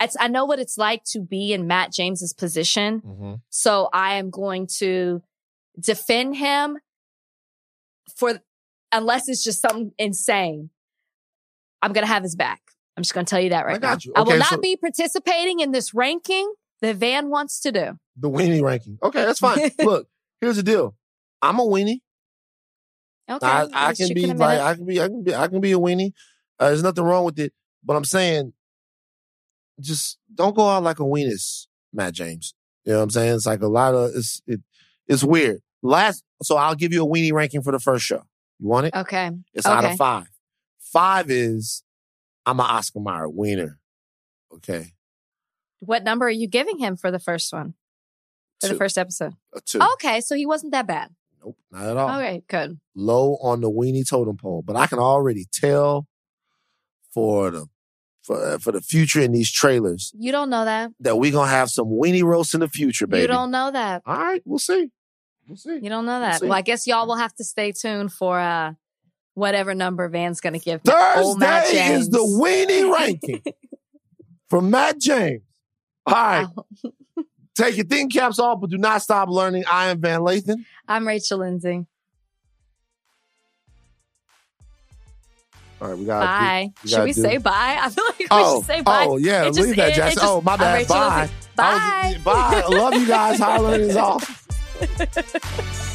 It's I know what it's like to be in Matt James's position. hmm So I am going to defend him for unless it's just something insane. I'm gonna have his back. I'm just gonna tell you that right I now. you. I will not so- be participating in this ranking that Van wants to do. The weenie ranking. Okay, that's fine. Look, here's the deal. I'm a weenie. Okay, I, I can be like. I can be I can be I can be a weenie. Uh, there's nothing wrong with it. But I'm saying, just don't go out like a weenus, Matt James. You know what I'm saying? It's like a lot of it's it, it's weird. Last, so I'll give you a weenie ranking for the first show. You want it? okay. It's out okay. of five. Five is I'm an Oscar Mayer wiener. Okay, What number are you giving him for the first one? For two, the first episode? a two. Okay, so he wasn't that bad. Nope, not at all. Okay, good. low on the weenie totem pole, but I can already tell for the for for the future in these trailers You don't know that. that we're gonna have some weenie roast in the future, baby. You don't know that. All right, we'll see. We'll see. You don't know that. see. Well, I guess y'all will have to stay tuned for uh whatever number Van's gonna give me. Oh, Matt Thursday is the weenie ranking for Matt James. All right, Wow. take your thin caps off, but do not stop learning. I am Van Lathan. I'm Rachel Lindsay. All right, we got Bye. we Should we do- say bye? I feel like we Oh, should say bye. oh yeah, It just- leave that, it- it Jackson. just- oh, my bad. Bye. Lindsay. I was- Bye. bye. I love you guys. Holler is off.